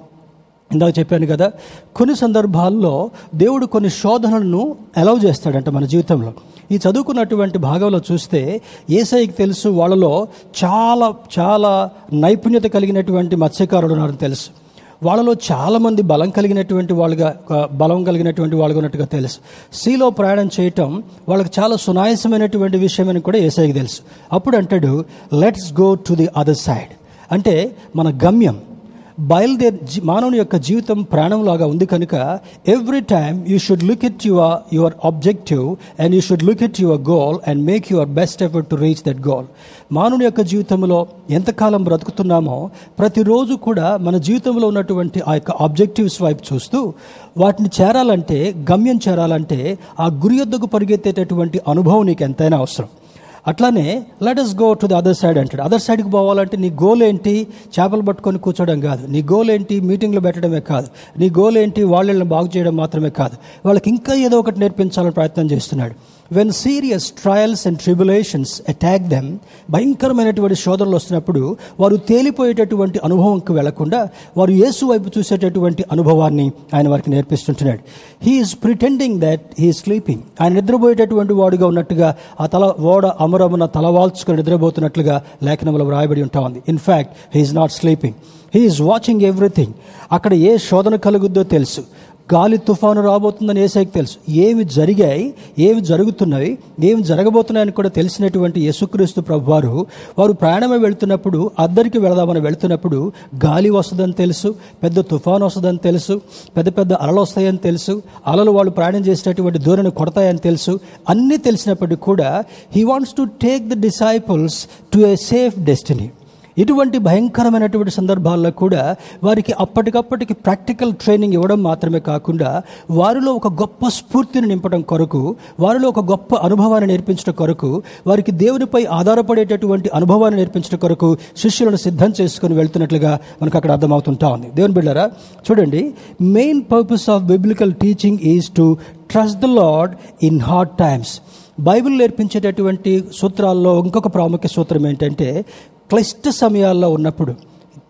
S1: ఇందాక చెప్పాను కదా కొన్ని సందర్భాల్లో దేవుడు కొన్ని శోధనలను అలౌ చేస్తాడంట మన జీవితంలో. ఈ చదువుకున్నటువంటి భాగంలో చూస్తే ఏసైకి తెలుసు వాళ్ళలో చాలా చాలా నైపుణ్యత కలిగినటువంటి మత్స్యకారులు ఉన్నారని తెలుసు. వాళ్ళలో చాలామంది బలం కలిగినటువంటి వాళ్ళుగా బలం కలిగినటువంటి వాళ్ళు ఉన్నట్టుగా తెలుసు. సీలో ప్రయాణం చేయటం వాళ్ళకి చాలా సునాయాసమైనటువంటి విషయమని కూడా ఏసైకి తెలుసు. అప్పుడు అంటాడు let's go to the other side అంటే మన గమ్యం బయలుదేరి మానవుని యొక్క జీవితం ప్రాణంలాగా ఉంది కనుక every time you should look at your your objective and you should look at your goal and make your best effort to reach that goal మానవుని యొక్క జీవితంలో ఎంతకాలం బ్రతుకుతున్నామో ప్రతిరోజు కూడా మన జీవితంలో ఉన్నటువంటి ఆ యొక్క ఆబ్జెక్టివ్స్ వైపు చూస్తూ వాటిని చేరాలంటే గమ్యం చేరాలంటే ఆ గురి యొద్దకు పరిగెత్తేటటువంటి అనుభవం నీకు ఎంతైనా అవసరం. అట్లానే let us go to the other side అంటాడు. అదర్ సైడ్కి పోవాలంటే నీ గోల్ ఏంటి? చేపలు పట్టుకొని కూర్చోవడం కాదు. నీ గోల్ ఏంటి? మీటింగ్లు పెట్టడమే కాదు. నీ గోల్ ఏంటి? వాళ్ళని బాగు చేయడం మాత్రమే కాదు. వాళ్ళకి ఇంకా ఏదో ఒకటి నేర్పించాలని ప్రయత్నం చేస్తున్నాడు. When serious trials and tribulations attack them భయంకరమైనటువంటి శోధనలు వస్తున్నప్పుడు వారు తేలిపోయేటటువంటి అనుభవంకి వెళ్ళకుండా వారు యేసు వైపు చూసేటటువంటి అనుభవాన్ని ఆయన వారికి నేర్పిస్తుంటున్నాడు. He's pretending that he sleeping ఆయన నిద్రపోయేటటువంటి వాడుగా ఉన్నట్టుగా ఆ తల ఓడ అమరమున తలవాల్చుకుని నిద్రపోతున్నట్లుగా లేఖనంలో వ్రాయబడి ఉంటా ఉంది. In fact he's not sleeping he's watching everything అక్కడ ఏ శోధన కలుగుద్దో తెలుసు. గాలి తుఫాను రాబోతుందని ఏసైకి తెలుసు. ఏమి జరిగాయి ఏమి జరుగుతున్నవి ఏమి జరగబోతున్నాయని కూడా తెలిసినటువంటి యేసుక్రీస్తు ప్రభు వారు వారు ప్రయాణమే వెళ్తున్నప్పుడు అద్దరికి వెళదామని వెళ్తున్నప్పుడు గాలి వస్తుందని తెలుసు పెద్ద తుఫాను వస్తుందని తెలుసు పెద్ద పెద్ద అలలు వస్తాయని తెలుసు అలలు వాళ్ళు ప్రయాణం చేసేటటువంటి దూరాన్ని కొడతాయని తెలుసు అన్నీ తెలిసినప్పటికీ కూడా he wants to take the disciples to a safe destiny ఇటువంటి భయంకరమైనటువంటి సందర్భాల్లో కూడా వారికి అప్పటికప్పటికి ప్రాక్టికల్ ట్రైనింగ్ ఇవ్వడం మాత్రమే కాకుండా వారిలో ఒక గొప్ప స్ఫూర్తిని నింపడం కొరకు వారిలో ఒక గొప్ప అనుభవాన్ని నేర్పించడం కొరకు వారికి దేవునిపై ఆధారపడేటటువంటి అనుభవాన్ని నేర్పించడం కొరకు శిష్యులను సిద్ధం చేసుకుని వెళ్తున్నట్లుగా మనకు అక్కడ అర్థమవుతుంటా ఉంది. దేవుని బిళ్ళరా చూడండి main purpose of biblical teaching is to trust the Lord in hard times Bible నేర్పించేటటువంటి సూత్రాల్లో ఇంకొక ప్రాముఖ్య సూత్రం ఏంటంటే క్లిష్ట సమయాల్లో ఉన్నప్పుడు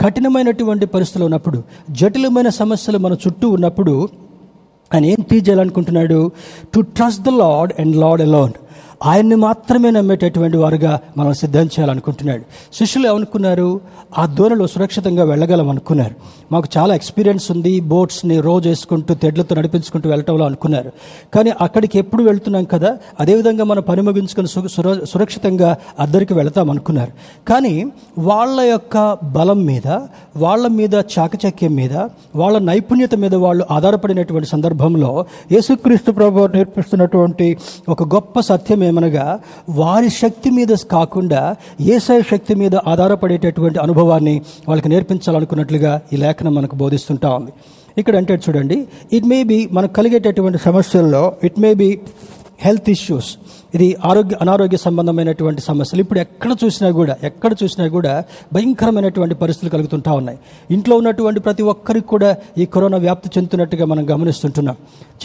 S1: కఠినమైనటువంటి పరిస్థితులు ఉన్నప్పుడు జటిలమైన సమస్యలు మన చుట్టూ ఉన్నప్పుడు ఆయన ఏం తీయాలనుకుంటున్నాడు చేయాలనుకుంటున్నాడు to trust the Lord and Lord alone ఆయన్ని మాత్రమే నమ్మేటటువంటి వారుగా మనం సిద్ధం చేయాలనుకుంటున్నాడు. శిష్యులు ఏమనుకున్నారు? ఆ దోణిలో సురక్షితంగా వెళ్ళగలం అనుకున్నారు. మాకు చాలా ఎక్స్పీరియన్స్ ఉంది బోట్స్ని రోజు వేసుకుంటూ తెడ్లతో నడిపించుకుంటూ వెళ్ళటంలో అనుకున్నారు. కానీ అక్కడికి ఎప్పుడు వెళ్తున్నాం కదా అదేవిధంగా మనం పని ముగించుకొని సురక్షితంగా అద్దరికి వెళతాం అనుకున్నారు. కానీ వాళ్ళ యొక్క బలం మీద వాళ్ళ మీద చాకచక్యం మీద వాళ్ళ నైపుణ్యత మీద వాళ్ళు ఆధారపడినటువంటి సందర్భంలో యేసుక్రీస్తు ప్రభు నేర్పిస్తున్నటువంటి ఒక గొప్ప సత్యం ఏమనగా వారి శక్తి మీద కాకుండా ఏసఐ శక్తి మీద ఆధారపడేటటువంటి అనుభవాన్ని వాళ్ళకి నేర్పించాలనుకున్నట్లుగా ఈ లేఖనం మనకు బోధిస్తుంటా ఉంది. ఇక్కడ అంటే చూడండి ఇట్ మే బి మనకు కలిగేటటువంటి సమస్యల్లో it may be health issues ఇది ఆరోగ్య అనారోగ్య సంబంధమైనటువంటి సమస్యలు ఇప్పుడు ఎక్కడ చూసినా కూడా ఎక్కడ చూసినా కూడా భయంకరమైనటువంటి పరిస్థితులు కలుగుతుంటా ఉన్నాయి. ఇంట్లో ఉన్నటువంటి ప్రతి ఒక్కరికి కూడా ఈ కరోనా వ్యాప్తి చెందుతున్నట్టుగా మనం గమనిస్తుంటున్నాం.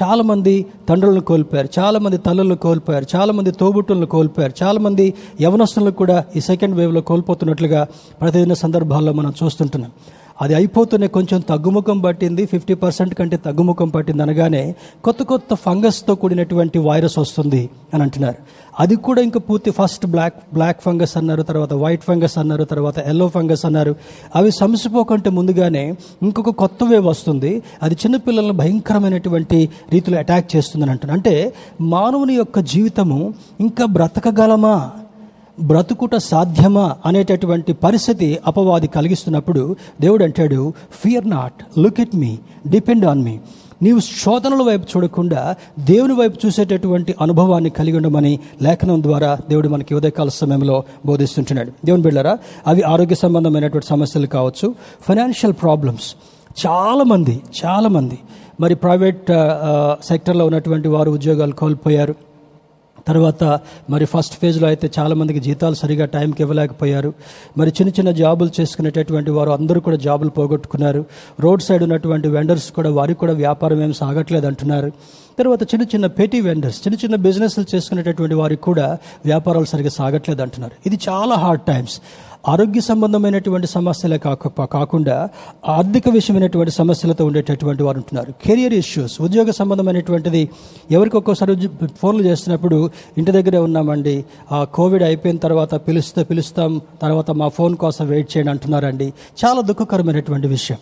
S1: చాలామంది తండ్రులను కోల్పోయారు చాలామంది తల్లులను కోల్పోయారు చాలామంది తోబుట్టులను కోల్పోయారు చాలామంది యవనస్తులను కూడా ఈ సెకండ్ వేవ్లో కోల్పోతున్నట్లుగా ప్రతిదిన సందర్భాల్లో మనం చూస్తుంటున్నాం. అది అయిపోతూనే కొంచెం తగ్గుముఖం పట్టింది ఫిఫ్టీ పర్సెంట్ కంటే తగ్గుముఖం పట్టింది అనగానే కొత్త కొత్త ఫంగస్తో కూడినటువంటి వైరస్ వస్తుంది అని అంటున్నారు. అది కూడా ఇంకా పూర్తి ఫస్ట్ బ్లాక్ బ్లాక్ ఫంగస్ అన్నారు తర్వాత వైట్ ఫంగస్ అన్నారు తర్వాత ఎల్లో ఫంగస్ అన్నారు. అవి సమసిపోకంటే ముందుగానే ఇంకొక కొత్త వేవ్ వస్తుంది. అది చిన్నపిల్లలను భయంకరమైనటువంటి రీతిలో అటాక్ చేస్తుందని అంటున్నారు. అంటే మానవుని యొక్క జీవితము ఇంకా బ్రతకగలమా? బ్రతుకుట సాధ్యమా అనేటటువంటి పరిస్థితి అపవాది కలిగిస్తున్నప్పుడు దేవుడు అంటాడు fear not look at me depend on me నీవు శోధనల వైపు చూడకుండా దేవుని వైపు చూసేటటువంటి అనుభవాన్ని కలిగి ఉండమని లేఖనం ద్వారా దేవుడు మనకి ఉదయకాల సమయంలో బోధిస్తుంటున్నాడు. దేవుని బిళ్ళరా అవి ఆరోగ్య సంబంధమైనటువంటి సమస్యలు కావచ్చు ఫైనాన్షియల్ ప్రాబ్లమ్స్ చాలామంది చాలామంది మరి ప్రైవేట్ సెక్టర్లో ఉన్నటువంటి వారు ఉద్యోగాలు కోల్పోయారు. తర్వాత మరి ఫస్ట్ ఫేజ్లో అయితే చాలామందికి జీతాలు సరిగా టైంకి ఇవ్వలేకపోయారు. మరి చిన్న చిన్న జాబులు చేసుకునేటటువంటి వారు అందరూ కూడా జాబులు పోగొట్టుకున్నారు. రోడ్ సైడ్ ఉన్నటువంటి వెండర్స్ కూడా వారికి కూడా వ్యాపారం ఏం సాగట్లేదు అంటున్నారు. తర్వాత చిన్న చిన్న పెటీ వెండర్స్ చిన్న చిన్న బిజినెస్లు చేసుకునేటటువంటి వారికి కూడా వ్యాపారాలు సరిగా సాగట్లేదు అంటున్నారు. ఇది చాలా హార్డ్ టైమ్స్ ఆరోగ్య సంబంధమైనటువంటి సమస్యలే కాక కాకుండా ఆర్థిక విషయమైనటువంటి సమస్యలతో ఉండేటటువంటి వారు ఉంటున్నారు. కెరియర్ ఇష్యూస్ ఉద్యోగ సంబంధమైనటువంటిది ఎవరికి ఒక్కోసారి ఫోన్లు చేస్తున్నప్పుడు ఇంటి దగ్గరే ఉన్నామండి. ఆ కోవిడ్ అయిపోయిన తర్వాత పిలుస్తే పిలుస్తాం తర్వాత మా ఫోన్ కోసం వెయిట్ చేయండి అంటున్నారండి. చాలా దుఃఖకరమైనటువంటి విషయం.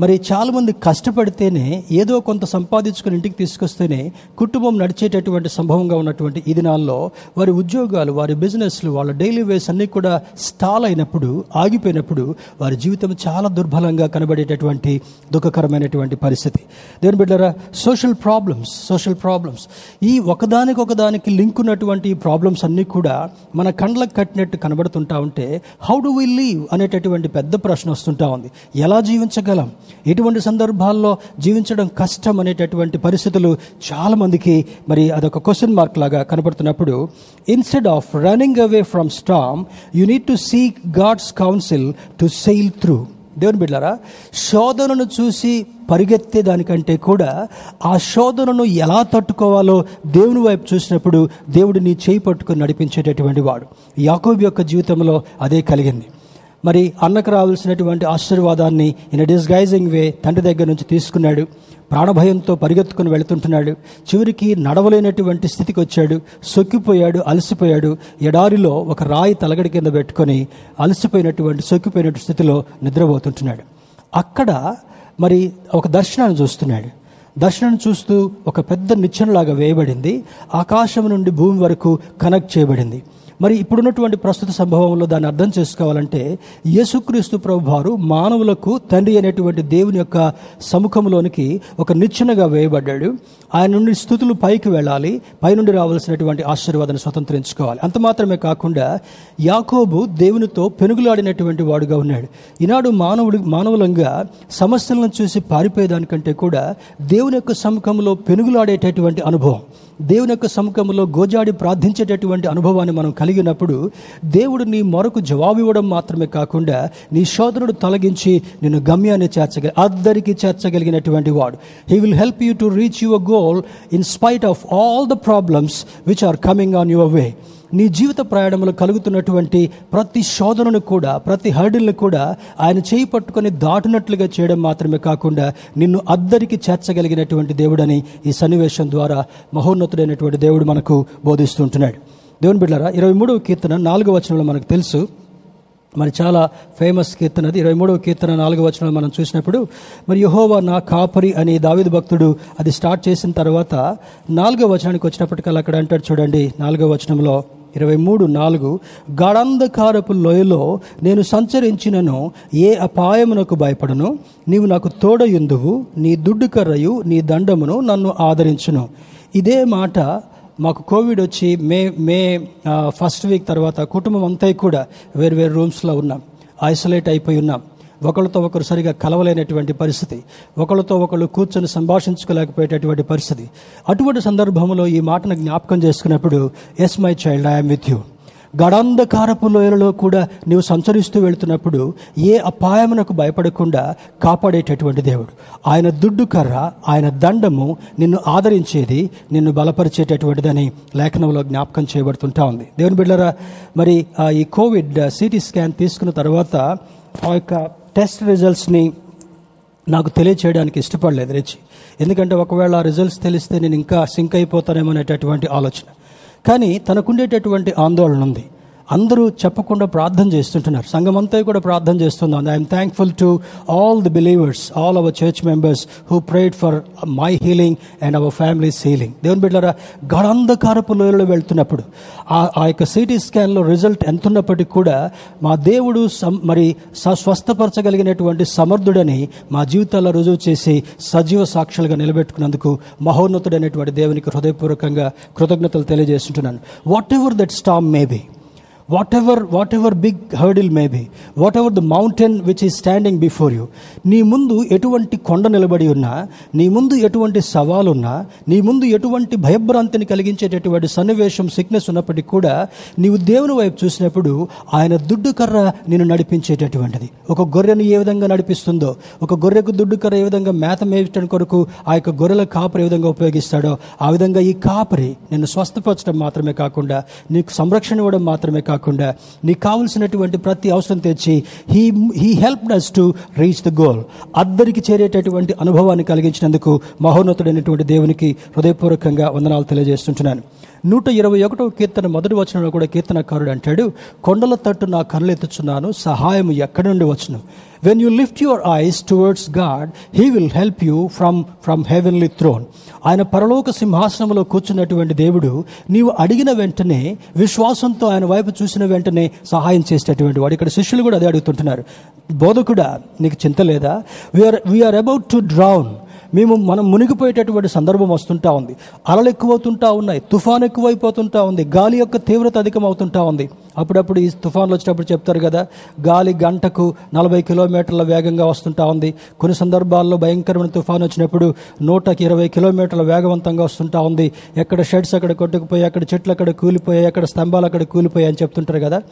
S1: మరి చాలామంది కష్టపడితేనే ఏదో కొంత సంపాదించుకుని ఇంటికి తీసుకొస్తేనే కుటుంబం నడిచేటటువంటి సంభవంగా ఉన్నటువంటి ఈ దినాల్లో వారి ఉద్యోగాలు వారి బిజినెస్లు వాళ్ళ డైలీ వేస్ అన్నీ కూడా స్టాల్ అయినప్పుడు ఆగిపోయినప్పుడు వారి జీవితం చాలా దుర్బలంగా కనబడేటటువంటి దుఃఖకరమైనటువంటి పరిస్థితి. దేని బిడ్డరా సోషల్ ప్రాబ్లమ్స్ సోషల్ ప్రాబ్లమ్స్ ఈ ఒకదానికి ఒకదానికి లింక్ ఉన్నటువంటి ఈ ప్రాబ్లమ్స్ అన్నీ కూడా మన కండ్లకు కట్టినట్టు కనబడుతుంటా ఉంటే హౌ డు వి లీవ్ అనేటటువంటి పెద్ద ప్రశ్న వస్తుంటా ఉంది. ఎలా జీవించగలం? ఎటువంటి సందర్భాల్లో జీవించడం కష్టం అనేటటువంటి పరిస్థితులు చాలామందికి మరి అదొక క్వశ్చన్ మార్క్ లాగా కనబడుతున్నప్పుడు instead of running away from storm you need to seek God's counsel to sail through దేవుని బిడ్డారా శోధనను చూసి పరిగెత్తే దానికంటే కూడా ఆ శోధనను ఎలా తట్టుకోవాలో దేవుని వైపు చూసినప్పుడు దేవుడు నీ చేయి పట్టుకుని నడిపించేటటువంటి వాడు. యాకోబు యొక్క జీవితంలో అదే కలిగింది. మరి అన్నకు రావాల్సినటువంటి ఆశీర్వాదాన్ని ఇన్ డిస్గైజింగ్ వే తండ్రి దగ్గర నుంచి తీసుకున్నాడు. ప్రాణభయంతో పరిగెత్తుకుని వెళుతుంటున్నాడు. చివరికి నడవలేనటువంటి స్థితికి వచ్చాడు. సొక్కిపోయాడు అలసిపోయాడు. ఎడారిలో ఒక రాయి తలగడి కింద పెట్టుకొని అలసిపోయినటువంటి సొక్కిపోయినటువంటి స్థితిలో నిద్రపోతుంటున్నాడు. అక్కడ మరి ఒక దర్శనాన్ని చూస్తున్నాడు. దర్శనం చూస్తూ ఒక పెద్ద నిచ్చెనలాగా వేయబడింది. ఆకాశం నుండి భూమి వరకు కనెక్ట్ చేయబడింది. మరి ఇప్పుడున్నటువంటి ప్రస్తుత సంభవంలో దాన్ని అర్థం చేసుకోవాలంటే యేసుక్రీస్తు ప్రభు వారు మానవులకు తండ్రి అనేటువంటి దేవుని యొక్క సముఖంలోనికి ఒక నిచ్చెనగా వేయబడ్డాడు. ఆయన నుండి స్థుతులు పైకి వెళ్ళాలి పైనుండి రావాల్సినటువంటి ఆశీర్వాదాన్ని స్వతంత్రించుకోవాలి. అంత మాత్రమే కాకుండా యాకోబు దేవునితో పెనుగులాడినటువంటి వాడుగా ఉన్నాడు. ఈనాడు మానవుడు మానవులంగా సమస్యలను చూసి పారిపోయేదానికంటే కూడా దేవుని యొక్క సముఖంలో పెనుగులాడేటటువంటి అనుభవం దేవుని యొక్క సముఖంలో గోజాడి ప్రార్థించేటటువంటి అనుభవాన్ని మనం కలిగినప్పుడు దేవుడు నీ మొరకు జవాబు ఇవ్వడం మాత్రమే కాకుండా నీ శోధనుడు తొలగించి నిన్ను గమ్యాన్ని చేర్చగ అద్దరికి చేర్చగలిగినటువంటి వాడు. He will help you to reach your goal in spite of all the problems which are coming on your way నీ జీవిత ప్రయాణంలో కలుగుతున్నటువంటి ప్రతి శోధనను కూడా ప్రతి హర్డిల్ని కూడా ఆయన చేయి పట్టుకొని దాటినట్లుగా చేయడం మాత్రమే కాకుండా నిన్ను అద్దరికి చేర్చగలిగినటువంటి దేవుడని ఈ సన్నివేశం ద్వారా మహోన్నతుడైనటువంటి దేవుడు మనకు బోధిస్తుంటున్నాడు దేవుని బిడ్డారా ఇరవై మూడవ కీర్తన నాలుగవ వచనంలో మనకు తెలుసు. మరి చాలా ఫేమస్ కీర్తన అది. ఇరవై మూడవ కీర్తన నాలుగో వచనం మనం చూసినప్పుడు మరి యహోవా నా కాపరి అని దావిద భక్తుడు అది స్టార్ట్ చేసిన తర్వాత నాలుగో వచనానికి వచ్చినప్పటికల్లా అక్కడ అంటాడు చూడండి నాలుగో వచనంలో ఇరవై మూడు నాలుగు గాఢంధకారపు లోయలో నేను సంచరించినను ఏ అపాయమునకు భయపడను? నీవు నాకు తోడయుందువు నీ దుడ్డు కర్రయు నీ దండమును నన్ను ఆదరించును. ఇదే మాట మాకు కోవిడ్ వచ్చి మే మే ఫస్ట్ వీక్ తర్వాత కుటుంబం అంతా కూడా వేరు వేరు రూమ్స్లో ఉన్నాం. ఐసోలేట్ అయిపోయి ఉన్నాం. ఒకరితో ఒకరు సరిగా కలవలేనటువంటి పరిస్థితి. ఒకరితో ఒకరు కూర్చొని సంభాషించుకోలేకపోయేటటువంటి పరిస్థితి. అటువంటి సందర్భంలో ఈ మాటను జ్ఞాపకం చేసుకున్నప్పుడు yes my child I'm with you గడాంధకారపు లోయలలో కూడా నీవు సంచరిస్తూ వెళుతున్నప్పుడు ఏ అపాయమునకు భయపడకుండా కాపాడేటటువంటి దేవుడు. ఆయన దుడ్డు కర్ర ఆయన దండము నిన్ను ఆదరించేది నిన్ను బలపరిచేటటువంటిదని లేఖనంలో జ్ఞాపకం చేయబడుతుంటా ఉంది. దేవుని బిడ్డరా మరి ఆ ఈ కోవిడ్ సిటీ స్కాన్ తీసుకున్న తర్వాత ఆ యొక్క టెస్ట్ రిజల్ట్స్ని నాకు తెలియచేయడానికి ఇష్టపడలేదు రెచ్చి ఎందుకంటే ఒకవేళ ఆ రిజల్ట్స్ తెలిస్తే నేను ఇంకా సింక్ అయిపోతానేమో అనేటటువంటి ఆలోచన. కానీ తనకుండేటటువంటి ఆందోళన ఉంది. అందరూ చెప్పకుండా ప్రార్థన చేస్తుంటున్నారు. సంఘం అంతా కూడా ప్రార్థన చేస్తున్నాను I'm thankful to all the believers all our church members who prayed for my healing and our families healing దేవుని బిడ్డారా గడంధకారపు లోయలో వెళ్తున్నప్పుడు ఆ ఆ యొక్క సిటీ స్కాన్లో రిజల్ట్ ఎంత ఉన్నప్పటికీ కూడా మా దేవుడు మరి స్వస్థపరచగలిగినటువంటి సమర్థుడని మా జీవితాల్లో రుజువు చేసి సజీవ సాక్షులుగా నిలబెట్టుకున్నందుకు మహోన్నతుడైనటువంటి దేవునికి హృదయపూర్వకంగా కృతజ్ఞతలు తెలియజేస్తుంటున్నాను. Whatever that storm may whatever whatever whatever big hurdle may whatever the mountain which is standing before you నీ ముందు ఎటువంటి కొండ నిలబడి ఉన్నా నీ ముందు ఎటువంటి సవాలున్నా నీ ముందు ఎటువంటి భయభ్రాంతిని కలిగించేటటువంటి సన్నివేశం సిక్నెస్ ఉన్నప్పటికీ కూడా నీవు దేవుని వైపు చూసినప్పుడు ఆయన దుడ్డు కర్ర నేను నడిపించేటటువంటిది. ఒక గొర్రెను ఏ విధంగా నడిపిస్తుందో ఒక గొర్రెకు దుడ్డు కర్ర ఏ విధంగా మేత మేయటం కొరకు ఆ యొక్క గొర్రెల కాపరి ఏ విధంగా ఉపయోగిస్తాడో ఆ విధంగా ఈ కాపరి నిన్ను స్వస్థపరచడం మాత్రమే కాకుండా నీకు సంరక్షణ ఇవ్వడం మాత్రమే కాకుండా కాకుండా నీకు కావలసినటువంటి ప్రతి అవసరం తెచ్చి he he help does to reach the goal అద్దరికి చేరేటటువంటి అనుభవాన్ని కలిగించినందుకు మహోన్నతుడైనటువంటి దేవునికి హృదయపూర్వకంగా వందనాలు తెలియజేస్తుంటున్నాను. నూట ఇరవై ఒకటో కీర్తన మొదటి వచనంలో కూడా కీర్తనకారుడు అంటాడు కొండల తట్టు నా కనులెత్తుచున్నాను సహాయం ఎక్కడి నుండి వచ్చును? When you lift your eyes towards God he will help you from from heavenly throne ఆయన పరలోక సింహాసనంలో కూర్చున్నటువంటి దేవుడు నీవు అడిగిన వెంటనే విశ్వాసంతో ఆయన వైపు చూసిన వెంటనే సహాయం చేసేటటువంటి వాడు. ఇక్కడ శిష్యులు కూడా అదే అడుగుతుంటున్నారు బోధకుడా నీకు చింత లేదా? We're we're about to drown మేము మనం మునిగిపోయేటటువంటి సందర్భం వస్తుంటా ఉంది. అలలు ఎక్కువవుతుంటా ఉన్నాయి. తుఫాన్ ఎక్కువైపోతుంటా ఉంది. గాలి యొక్క తీవ్రత అధికమవుతుంటా ఉంది. అప్పుడప్పుడు ఈ తుఫాన్లు వచ్చేటప్పుడు చెప్తారు కదా గాలి గంటకు నలభై కిలోమీటర్ల వేగంగా వస్తుంటా ఉంది. కొన్ని సందర్భాల్లో భయంకరమైన తుఫాన్ వచ్చినప్పుడు నూటకి ఇరవై కిలోమీటర్ల వేగవంతంగా వస్తుంటా ఉంది. ఎక్కడ షెడ్స్ అక్కడ కొట్టుకుపోయి అక్కడ చెట్లు అక్కడ కూలిపోయాయి అక్కడ స్తంభాలు అక్కడ కూలిపోయాయి అని చెప్తుంటారు కదా.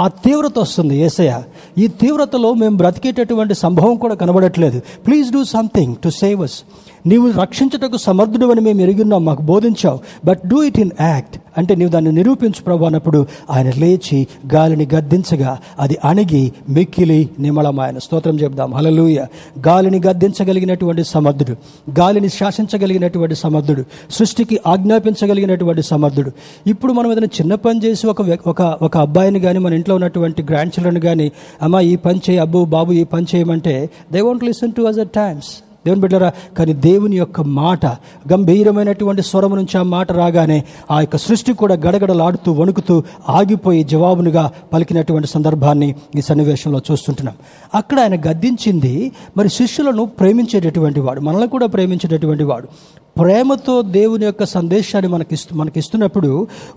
S1: ఆ తీవ్రత వస్తుంది ఏసయ ఈ తీవ్రతలో మేము బ్రతికేటటువంటి సంభవం కూడా కనబడట్లేదు. Please do something to save us నీవు రక్షించటకు సమర్థుడు అని మేము ఎరుగున్నాం మాకు బోధించావు. But do it in act అంటే నీవు దాన్ని నిరూపించు ప్రభు అన్నప్పుడు ఆయన లేచి గాలిని గద్దించగా అది అణిగి మిక్కిలి నిమలమాయన. స్తోత్రం చెప్దాం హలలుయ గాలిని గద్దించగలిగినటువంటి సమర్థుడు గాలిని శాసించగలిగినటువంటి సమర్థుడు సృష్టికి ఆజ్ఞాపించగలిగినటువంటి సమర్థుడు. ఇప్పుడు మనం ఏదైనా చిన్న పని చేసి ఒక ఒక ఒక అబ్బాయిని కానీ మన ఇంట్లో ఉన్నటువంటి గ్రాండ్ చిల్డ్రన్ కానీ అమ్మ ఈ పని చేయి అబ్బు బాబు ఈ పని చేయమంటే they won't listen to us at times దేవుని బిడ్డరా కానీ దేవుని యొక్క మాట గంభీరమైనటువంటి స్వరం నుంచి ఆ మాట రాగానే ఆ యొక్క సృష్టి కూడా గడగడలాడుతూ వణుకుతూ ఆగిపోయి జవాబునుగా పలికినటువంటి సందర్భాన్ని ఈ సన్నివేశంలో చూస్తుంటున్నాం. అక్కడ ఆయన గద్దించింది మరి శిష్యులను ప్రేమించేటటువంటి వాడు మనల్ని కూడా ప్రేమించేటటువంటి వాడు. ప్రేమతో దేవుని యొక్క సందేశాన్ని మనకిస్తు మనకిస్తున్నప్పుడు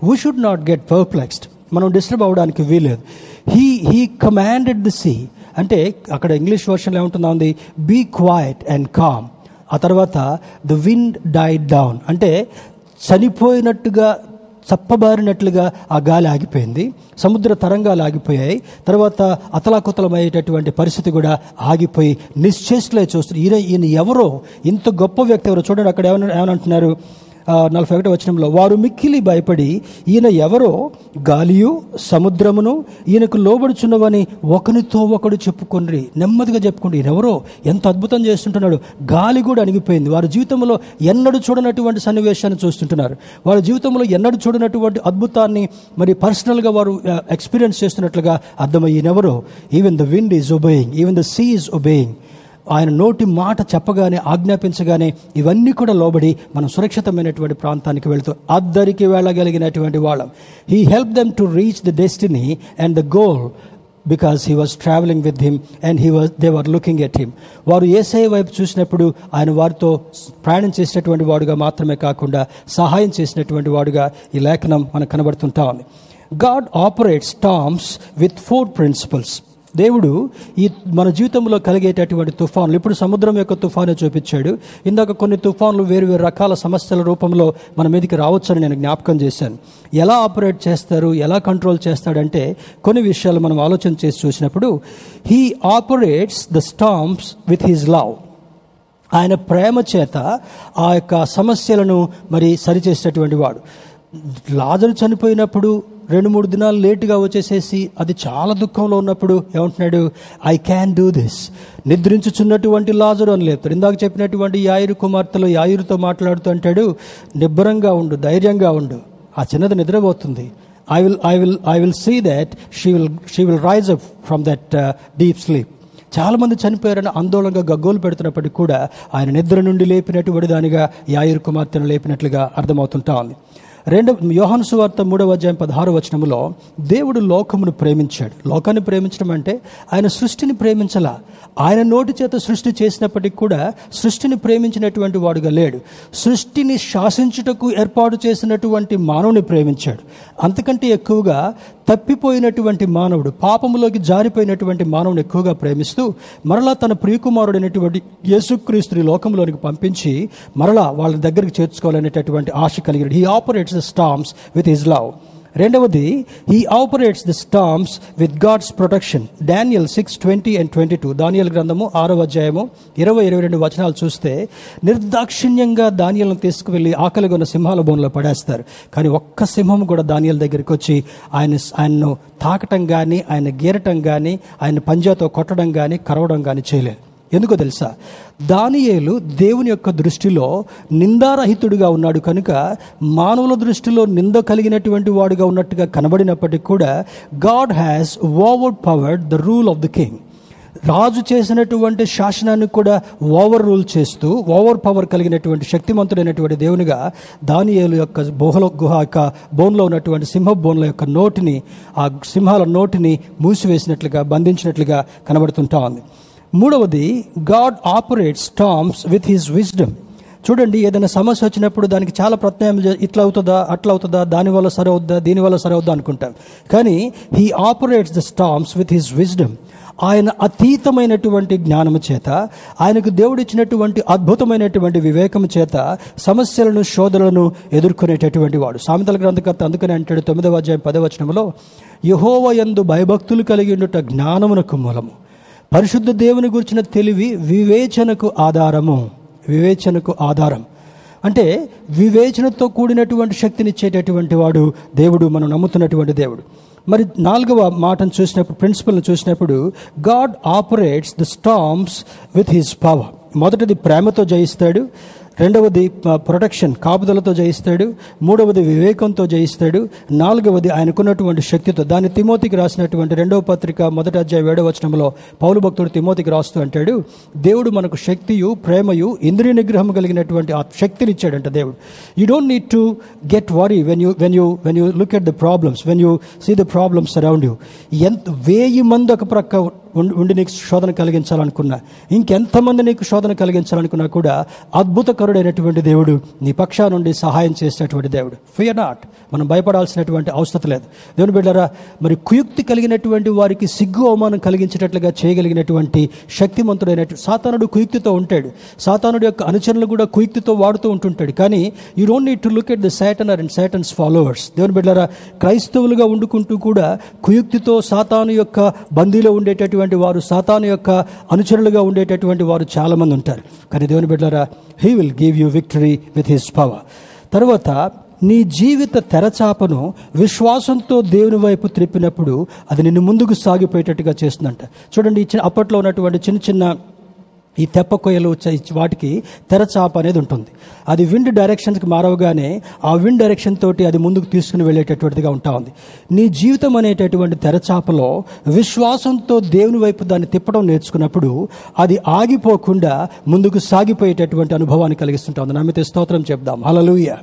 S1: we should not get perplexed మనం డిస్టర్బ్ అవ్వడానికి వీలేదు he he commanded the sea అంటే అక్కడ ఇంగ్లీష్ వర్షన్లో ఏముంటుందా ఉంది? బీ క్వైట్ అండ్ కామ్ ఆ తర్వాత ద విండ్ డైడ్ డౌన్ అంటే చనిపోయినట్టుగా చప్పబారినట్లుగా ఆ గాలి ఆగిపోయింది. సముద్ర తరంగాలు ఆగిపోయాయి. తర్వాత అతలాకుతలమయ్యేటటువంటి పరిస్థితి కూడా ఆగిపోయి నిశ్చేష్లే చూస్తారు ఈయన ఈయన ఎవరో ఇంత గొప్ప వ్యక్తి ఎవరో చూడండి అక్కడ ఏమన్నా ఏమని అంటున్నారు? నలభై ఒకటి వచనంలో వారు మిక్కిలి భయపడి ఈయన ఎవరో? గాలియు సముద్రమును ఈయనకు లోబడుచున్నవని ఒకనితో ఒకడు చెప్పుకొని నెమ్మదిగా చెప్పుకోండి ఎవరో ఎంత అద్భుతం చేస్తుంటున్నాడు. గాలి కూడా అణిగిపోయింది. వారి జీవితంలో ఎన్నడూ చూడనటువంటి సన్నివేశాన్ని చూస్తుంటున్నారు. వారి జీవితంలో ఎన్నడూ చూడనటువంటి అద్భుతాన్ని మరి పర్సనల్గా వారు ఎక్స్పీరియన్స్ చేస్తున్నట్లుగా అర్థమయ్యినెవరో even the wind is obeying. Even the sea is obeying. ఆయన నోటి మాట చెప్పగానే ఆజ్ఞాపించగానే ఇవన్నీ కూడా లోబడి మనం సురక్షితమైనటువంటి ప్రాంతానికి వెళుతూ అద్దరికి వెళ్ళగలిగినటువంటి వాళ్ళం. He help them to reach the destiny and the goal because he was travelling with him and he was there looking at him వారు ఏసఐ వైపు చూసినప్పుడు ఆయన వారితో ప్రయాణం చేసినటువంటి వాడుగా మాత్రమే కాకుండా సహాయం చేసినటువంటి వాడుగా ఈ లేఖనం మనకు కనబడుతుంటా ఉంది. God operates storms with four principles దేవుడు ఈ మన జీవితంలో కలిగేటటువంటి తుఫాన్లు ఇప్పుడు సముద్రం యొక్క తుఫాను చూపించాడు. ఇందాక కొన్ని తుఫాన్లు వేరు వేరు రకాల సమస్యల రూపంలో మన మీదకి రావచ్చని నేను జ్ఞాపకం చేశాను. ఎలా ఆపరేట్ చేస్తారు ఎలా కంట్రోల్ చేస్తాడంటే కొన్ని విషయాలు మనం ఆలోచన చేసి చూసినప్పుడు he operates the storms with his love ఆయన ప్రేమ చేత ఆ యొక్క సమస్యలను మరి సరిచేసేటటువంటి వాడు. లాజరు చనిపోయినప్పుడు రెండు మూడు దినాలు లేటుగా వచ్చేసేసి అది చాలా దుఃఖంలో ఉన్నప్పుడు ఏమంటున్నాడు? ఐ క్యాన్ డూ దిస్ నిద్రించుచున్నటువంటి లాజరు అని లేపుతాడు. ఇందాక చెప్పినటువంటి యాయిరు కుమార్తెలు యాయిరుతో మాట్లాడుతూ అంటాడు నిబ్బరంగా ఉండు ధైర్యంగా ఉండు. ఆ చిన్నది నిద్రపోతుంది. I will I will I will see that she will she will rise up from that deep sleep చాలా మంది చనిపోయారని ఆందోళనగా గగ్గోలు పెడుతున్నప్పటికీ కూడా ఆయన నిద్ర నుండి లేపినటువంటి దానిగా యాయుర్ కుమార్తెను లేపినట్లుగా అర్థమవుతుంటా ఉంది. రెండు యోహాను సువార్త మూడవ అధ్యాయం పదహారు వచనములో దేవుడు లోకమును ప్రేమించాడు. లోకాన్ని ప్రేమించడం అంటే ఆయన సృష్టిని ప్రేమించలా. ఆయన నోటి చేత సృష్టి చేసినప్పటికీ కూడా సృష్టిని ప్రేమించినటువంటి వాడుగా లేడు. సృష్టిని శాసించుటకు ఏర్పాటు చేసినటువంటి మానవుని ప్రేమించాడు. అంతకంటే ఎక్కువగా తప్పిపోయినటువంటి మానవుడు పాపములోకి జారిపోయినటువంటి మానవుని ఎక్కువగా ప్రేమిస్తూ మరలా తన ప్రియకుమారుడైనటువంటి యేసుక్రీస్తుని లోకంలోనికి పంపించి మరలా వాళ్ళ దగ్గరికి చేర్చుకోవాలనేటటువంటి ఆశ కలిగిన he operates the storms with his love రెండవది he operates the storms with God's protection Daniel six twenty and twenty two Daniel గ్రంథము ఆరో అధ్యాయము ఇరవై ఇరవై రెండు వచనాలు చూస్తే నిర్దాక్షిణ్యంగా దానియలను తీసుకువెళ్ళి ఆకలిగా ఉన్న సింహాల బోన్లో పడేస్తారు. కానీ ఒక్క సింహం కూడా దానియల్ దగ్గరికి వచ్చి ఆయన ఆయన్ను తాకటం కానీ ఆయన గీరటం కానీ ఆయన పంజాతో కొట్టడం కానీ కరవడం కానీ చేయలేదు. ఎందుకో తెలుసా? దానియేలు దేవుని యొక్క దృష్టిలో నిందారహితుడిగా ఉన్నాడు కనుక మానవుల దృష్టిలో నింద కలిగినటువంటి వాడుగా ఉన్నట్టుగా కనబడినప్పటికీ కూడా God has overpowered the rule of the king. రాజు చేసినటువంటి శాసనాన్ని కూడా ఓవర్ రూల్ చేస్తూ ఓవర్ పవర్ కలిగినటువంటి శక్తిమంతుడైనటువంటి దేవునిగా దానియేలు యొక్క బోహల గుహ యొక్క బోన్లో ఉన్నటువంటి సింహ బోన్ల యొక్క నోటిని ఆ సింహాల నోటిని మూసివేసినట్లుగా బంధించినట్లుగా కనబడుతుంటా ఉంది. మూడవది God operates storms with his wisdom చూడండి ఏదైనా సమస్య వచ్చినప్పుడు దానికి చాలా ప్రత్యామ్నాయం ఇట్లా అవుతుందా అట్లా అవుతుందా దానివల్ల సరే అవుద్దా దీనివల్ల సరే అవుద్దా అనుకుంటాం. కానీ he operates the storms with his wisdom ఆయన అతీతమైనటువంటి జ్ఞానము చేత ఆయనకు దేవుడిచ్చినటువంటి అద్భుతమైనటువంటి వివేకము చేత సమస్యలను శోధనలను ఎదుర్కొనేటటువంటి వాడు. సామెతల గ్రంథకర్త అందుకని అంటాడు తొమ్మిదవ అధ్యాయం పదవచనంలో యహోవయందు భయభక్తులు కలిగి ఉండుట జ్ఞానమునకు మూలము. పరిశుద్ధ దేవుని గురించిన తెలివి వివేచనకు ఆధారము. వివేచనకు ఆధారం. అంటే వివేచనతో కూడినటువంటి శక్తినిచ్చేటటువంటి వాడు దేవుడు మనం నమ్ముతున్నటువంటి దేవుడు. మరి నాలుగవ మాటను చూసినప్పుడు ప్రిన్సిపల్ని చూసినప్పుడు God operates the storms with his power. మొదటిది ప్రేమతో జయిస్తాడు రెండవది ప్రొటెక్షన్ కాపుదలతో జయిస్తాడు. మూడవది వివేకంతో జయిస్తాడు. నాలుగవది ఆయనకున్నటువంటి శక్తితో. దాన్ని తిమోతికి రాసినటువంటి రెండవ పత్రిక మొదటి అధ్యాయ ఏడవ వచనంలో పౌలు భక్తుడు తిమోతికి రాస్తూ అంటాడు దేవుడు మనకు శక్తియు ప్రేమయు ఇంద్రియ నిగ్రహం కలిగినటువంటి ఆ శక్తిని ఇచ్చాడంట దేవుడు. You don't need to get worry when you when you when you look at the problems when you see the problems around you ఎంత వేయి మంది ఒక ప్రక్క ఉండి ఉండి నీకు శోధన కలిగించాలనుకున్నా ఇంకెంతమంది నీకు శోధన కలిగించాలనుకున్నా కూడా అద్భుతకరుడైనటువంటి దేవుడు నీ పక్షా నుండి సహాయం చేసేటువంటి దేవుడు. ఫియర్ నాట్ మనం భయపడాల్సినటువంటి అవసరం లేదు. దేవుని బిడ్డారా మరి కుయుక్తి కలిగినటువంటి వారికి సిగ్గు అవమానం కలిగించేటట్లుగా చేయగలిగినటువంటి శక్తిమంతుడైనటువంటి సాతానుడు కుయుక్తితో ఉంటాడు. సాతానుడు యొక్క అనుచరులు కూడా కుయుక్తితో వాడుతూ ఉంటుంటాడు. కానీ you don't need to look at the Satan and Satan's followers దేవుని బిడ్డారా క్రైస్తవులుగా ఉండుకుంటూ కూడా కుయుక్తితో సాతాను యొక్క బందీలో ఉండేటటువంటి వారు సాతాను యొక్క అనుచరులుగా ఉండేటటువంటి వారు చాలామంది ఉంటారు. కానీ దేవుని బిడ్డరా he will give you victory with his power తర్వాత నీ జీవిత తెరచాపను విశ్వాసంతో దేవుని వైపు త్రిప్పినప్పుడు అది నిన్ను ముందుకు సాగిపోయేటట్టుగా చేస్తుందంట. చూడండి అప్పట్లో ఉన్నటువంటి చిన్న చిన్న ఈ తెప్ప కొయ్యలు వాటికి తెరచాప అనేది ఉంటుంది. అది విండ్ డైరెక్షన్స్కి మారవగానే ఆ విండ్ డైరెక్షన్ తోటి అది ముందుకు తీసుకుని వెళ్ళేటటువంటిదిగా ఉంటా ఉంది. నీ జీవితం అనేటటువంటి తెరచాపలో విశ్వాసంతో దేవుని వైపు దాన్ని తిప్పడం నేర్చుకున్నప్పుడు అది ఆగిపోకుండా ముందుకు సాగిపోయేటటువంటి అనుభవాన్ని కలిగిస్తుంటా ఉంది. నమ్మితే స్తోత్రం చెప్దాం. హలలుయ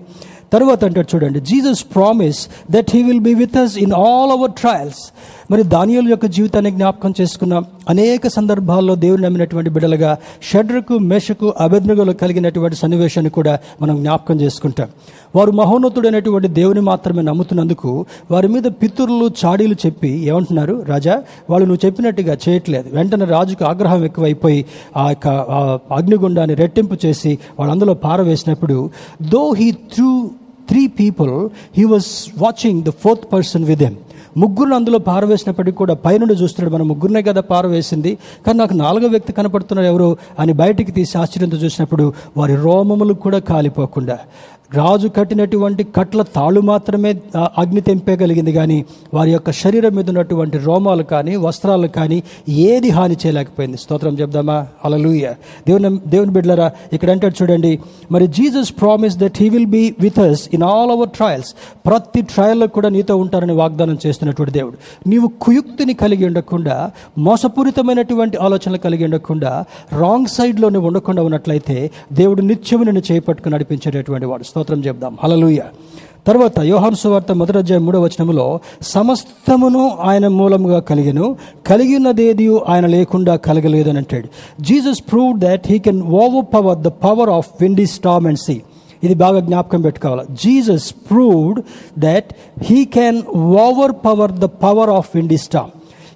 S1: తర్వాత అంటాడు చూడండి. Jesus promise that he will be with us in all our trials మరి దానియుల యొక్క జీవితాన్ని జ్ఞాపకం చేసుకున్నాం. అనేక సందర్భాల్లో దేవుని నమ్మినటువంటి బిడ్డలుగా షడ్రకు మెషకు అభిజ్ఞలు కలిగినటువంటి సన్నివేశాన్ని కూడా మనం జ్ఞాపకం చేసుకుంటాం. వారు మహోన్నతుడైనటువంటి దేవుని మాత్రమే నమ్ముతున్నందుకు వారి మీద పితురులు చాడీలు చెప్పి ఏమంటున్నారు? రాజా వాళ్ళు నువ్వు చెప్పినట్టుగా చేయట్లేదు. వెంటనే రాజుకు ఆగ్రహం ఎక్కువైపోయి ఆ యొక్క అగ్నిగుండాన్ని రెట్టింపు చేసి వాళ్ళందులో పారవేసినప్పుడు though he through three people he was watching the fourth person with them ముగ్గురు అందులో పారవేసినప్పటికీ కూడా పైనుండి చూస్తున్నాడు. మనం ముగ్గురునే కదా పారవేసింది. కానీ నాకు నాలుగో వ్యక్తి కనపడుతున్నాడు ఎవరు అని బయటికి తీసి ఆశ్చర్యంతో చూసినప్పుడు వారి రోమములు కూడా కాలిపోకుండా రాజు కట్టినటువంటి కట్ల తాళు మాత్రమే అగ్ని తెంపేయగలిగింది కానీ వారి యొక్క శరీరం మీద ఉన్నటువంటి రోమాలు కానీ వస్త్రాలు కానీ ఏది హాని చేయలేకపోయింది. స్తోత్రం చెప్దామా? అలలుయ దేవుని దేవుని బిడ్డలరా ఇక్కడ అంటాడు చూడండి మరి Jesus promise that he will be with us in all our trials ప్రతి ట్రయల్లో కూడా నీతో ఉంటారని వాగ్దానం చేస్తున్నటువంటి దేవుడు. నీవు కుయుక్తిని కలిగి ఉండకుండా మోసపూరితమైనటువంటి ఆలోచనలు కలిగి ఉండకుండా రాంగ్ సైడ్లోనే ఉండకుండా ఉన్నట్లయితే దేవుడు నిత్యము నిన్ను చేపట్టుకుని నడిపించేటటువంటి వాడు. స్తోత్రం చెప్దాం. హలలుయ తర్వాత యోహాను సువార్త మొదటి అధ్యాయం మూడవ వచనములో సమస్తమును ఆయన మూలముగా కలిగిను కలిగి ఉన్నదేది ఆయన లేకుండా కలగలేదని అంటాడు. Jesus prove that he can overpower the power of windy storm and sea ఇది బాగా జ్ఞాపకం పెట్టుకోవాలి. Jesus proved that he can overpower the power of windy storm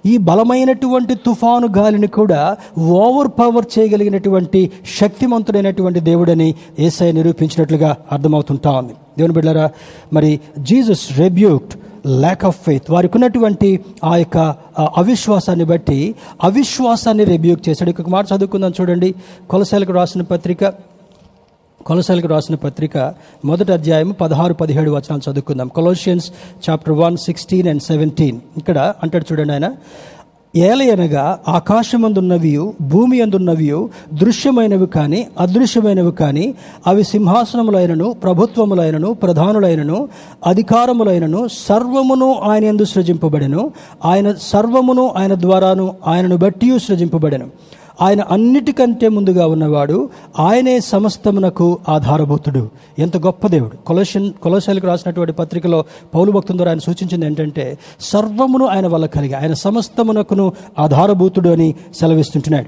S1: ఈ బలమైనటువంటి తుఫాను గాలిని కూడా ఓవర్ పవర్ చేయగలిగినటువంటి శక్తిమంతుడైనటువంటి దేవుడని ఏసఐ నిరూపించినట్లుగా అర్థమవుతుంటా ఉంది. దేవుని బిడ్డరా మరి Jesus rebuked lack of faith వారికి ఉన్నటువంటి ఆ యొక్క అవిశ్వాసాన్ని బట్టి అవిశ్వాసాన్ని రెబ్యూక్ చేశాడు. ఇక మాట చదువుకుందాం చూడండి. కొలసాలకు రాసిన పత్రిక కొలసాలకు రాసిన పత్రిక మొదటి అధ్యాయం పదహారు పదిహేడు వచనాలు చదువుకుందాం. Colossians chapter one sixteen and seventeen. ఇక్కడ అంటాడు చూడండి ఆయన ఏలయనగా ఆకాశమందున్నవి భూమి అందున్నవి దృశ్యమైనవి కానీ అదృశ్యమైనవి కానీ అవి సింహాసనములైనను ప్రభుత్వములైనను ప్రధానులైనను అధికారములైనను సర్వమును ఆయన ఎందు సృజింపబడెను. ఆయన సర్వమును ఆయన ద్వారాను ఆయనను బట్టి సృజింపబడెను. ఆయన అన్నిటికంటే ముందుగా ఉన్నవాడు ఆయనే సమస్తమునకు ఆధారభూతుడు. ఎంత గొప్ప దేవుడు. కొలషన్ కొలశాలకు రాసినటువంటి పత్రికలో పౌలు భక్తుల ద్వారా ఆయన సూచించింది ఏంటంటే సర్వమును ఆయన వల్ల కలిగి ఆయన సమస్తమునకును ఆధారభూతుడు అని సెలవిస్తుంటున్నాడు.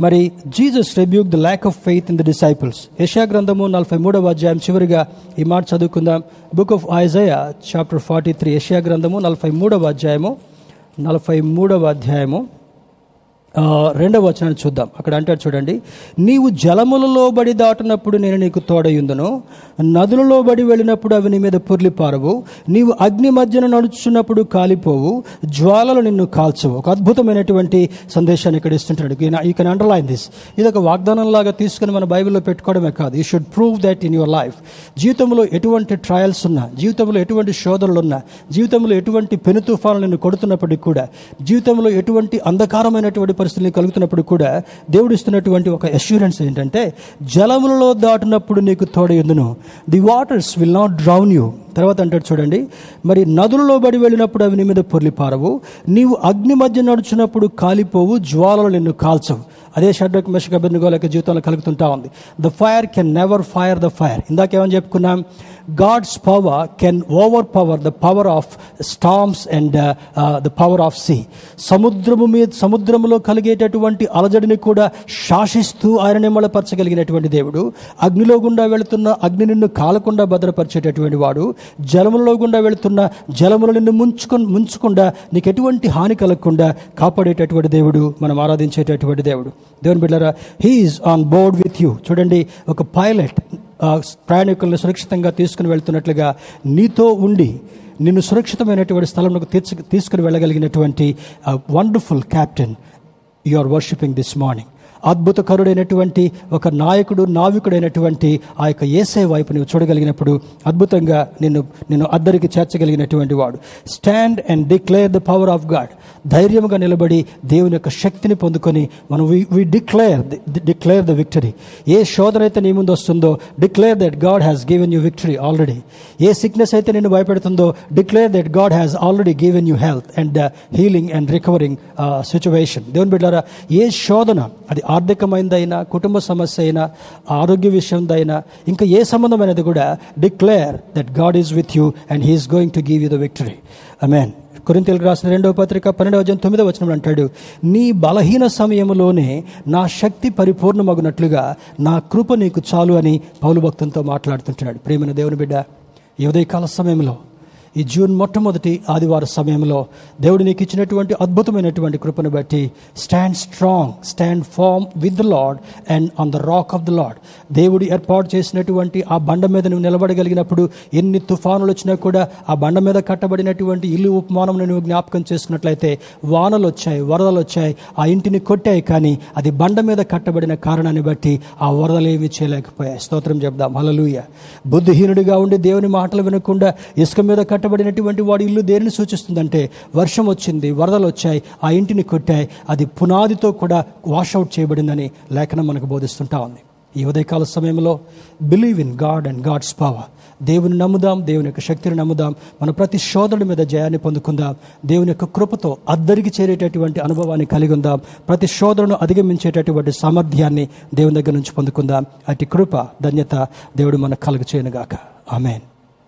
S1: మరి Jesus rebuke the lack of faith in the disciples యశా గ్రంథము నలభై మూడవ అధ్యాయం చివరిగా ఈ మాట చదువుకుందాం. Book of Isaiah chapter forty three యశా గ్రంథము నలభై మూడవ అధ్యాయము నలభై మూడవ అధ్యాయము. రెండవ వచనాన్ని చూద్దాం. అక్కడ అంటాడు చూడండి నీవు జలములలో బడి దాటినప్పుడు నేను నీకు తోడయుందును నదులలో బడి వెళ్ళినప్పుడు అవి నీ మీద పుర్లిపారవు. నీవు అగ్ని మధ్యన నడుచున్నప్పుడు కాలిపోవు. జ్వాలలు నిన్ను కాల్చవు. ఒక అద్భుతమైనటువంటి సందేశాన్ని ఇక్కడ ఇస్తుంటాడు. యూ కెన్ అండర్లైన్ దిస్ ఇది ఒక వాగ్దానం లాగా తీసుకుని మన బైబిల్లో పెట్టుకోవడమే కాదు. You should prove that in your life జీవితంలో ఎటువంటి ట్రయల్స్ ఉన్నా జీవితంలో ఎటువంటి శోధనలు ఉన్నా జీవితంలో ఎటువంటి పెను తుఫాను నిన్ను కొడుతున్నప్పటికీ కూడా జీవితంలో ఎటువంటి అంధకారమైనటువంటి పరిస్థితులు కలుగుతున్నప్పుడు కూడా దేవుడు ఇస్తున్నటువంటి ఒక అష్యూరెన్స్ ఏంటంటే జలములలో దాటినప్పుడు నీకు తోడయుందును the waters will not drown you తర్వాత అంటాడు చూడండి మరి నదులలో బడి వెళ్ళినప్పుడు అవి నీ మీద పొర్లిపారవు నీవు అగ్ని మధ్య నడుచున్నప్పుడు కాలిపోవు జ్వాలలు నిన్ను కాల్చవు. అదే షడ్రక్ మెషక బెన్నుగోల యొక్క జీవితంలో కలుగుతుంటా ఉంది. The fire can never fire the fire ఇందాకేమని చెప్పుకున్నాం? God's power can overpower the power of storms and the power of sea సముద్రము మీద సముద్రములో కలిగేటటువంటి అలజడిని కూడా శాసిస్తూ ఆయన నిమ్మలపరచగలిగినటువంటి దేవుడు. అగ్నిలో గుండా వెళుతున్న అగ్ని నిన్ను కాలకుండా భద్రపరిచేటటువంటి వాడు. జలములలో గుండా వెళుతున్న జలములు నిన్ను ముంచుకు ముంచకుండా నీకు ఎటువంటి హాని కలగకుండా కాపాడేటటువంటి దేవుడు మనం ఆరాధించేటటువంటి దేవుడు. దేవుని బిడ్డరా he's on board with you చూడండి ఒక పైలట్ ప్రయాణికులను సురక్షితంగా తీసుకుని వెళ్తున్నట్లుగా నీతో ఉండి నిన్ను సురక్షితమైనటువంటి స్థలంలో తీర్చు తీసుకుని వెళ్ళగలిగినటువంటి wonderful captain you are worshipping this morning అద్భుతకరుడైనటువంటి ఒక నాయకుడు నావికుడైనటువంటి ఆ యొక్క ఏసై వైపు నువ్వు చూడగలిగినప్పుడు అద్భుతంగా నిన్ను నిన్ను అద్దరికి చేర్చగలిగినటువంటి వాడు. Stand and declare the power of God ధైర్యంగా నిలబడి దేవుని యొక్క శక్తిని పొందుకొని మనం we declare declare the victory ఏ శోధన అయితే నీ ముందు వస్తుందో declare that God has given you victory already A sickness అయితే నిన్ను భయపెడుతుందో declare that God has already given you health and healing and recovering situation దేవుని బిడ్డారా ఏ శోధన అది ఆర్థికమైనదైనా కుటుంబ సమస్య అయినా ఆరోగ్య విషయందైనా ఇంకా ఏ సంబంధమైనది కూడా declare that God is with you and he's going to give you the victory amen కొరింతలకు రాసిన రెండవ పత్రిక పన్నెండవ వచనం తొమ్మిదవ వచనం అంటాడు నీ బలహీన సమయంలోనే నా శక్తి పరిపూర్ణమగునట్లుగా నా కృప నీకు చాలు అని పౌలు భక్తులతో మాట్లాడుతుంటున్నాడు. ప్రేమైన దేవుని బిడ్డ ఈ ఉదయకాల సమయంలో ఈ జూన్ మొట్టమొదటి ఆదివార సమయంలో దేవుడు నీకు ఇచ్చినటువంటి అద్భుతమైనటువంటి కృపను బట్టి stand strong stand firm with the Lord and on the rock of the Lord దేవుడు ఏర్పాటు చేసినటువంటి ఆ బండ మీద నువ్వు నిలబడగలిగినప్పుడు ఎన్ని తుఫానులు వచ్చినా కూడా ఆ బండ మీద కట్టబడినటువంటి ఇల్లు ఉపమానం నువ్వు జ్ఞాపకం చేసుకున్నట్లయితే వానలు వచ్చాయి వరదలు వచ్చాయి ఆ ఇంటిని కొట్టాయి కానీ అది బండ మీద కట్టబడిన కారణాన్ని బట్టి ఆ వరదలు ఏమీ చేయలేకపోయాయి. స్తోత్రం చెప్దాం. హలలుయ బుద్ధిహీనుడిగా ఉండి దేవుని మాటలు వినకుండా ఇసుక మీద కట్ట కట్టబడినటువంటి వాడి ఇల్లు దేనిని సూచిస్తుందంటే వర్షం వచ్చింది వరదలు వచ్చాయి ఆ ఇంటిని కొట్టాయి అది పునాదితో కూడా వాషౌట్ చేయబడిందని లేఖనం మనకు బోధిస్తుంటా ఉంది. ఈ ఉదయకాల సమయంలో believe in God and God's power దేవుని నమ్ముదాం దేవుని యొక్క శక్తిని నమ్ముదాం. మన ప్రతి శోధన మీద జయాన్ని పొందుకుందాం. దేవుని యొక్క కృపతో అద్దరికి చేరేటటువంటి అనుభవాన్ని కలిగి ఉందాం. ప్రతి శోధనను అధిగమించేటటువంటి సామర్థ్యాన్ని దేవుని దగ్గర నుంచి పొందుకుందాం. అటు కృప ధన్యత దేవుడు మనకు కలుగు చేయనుగాక ఆమెన్.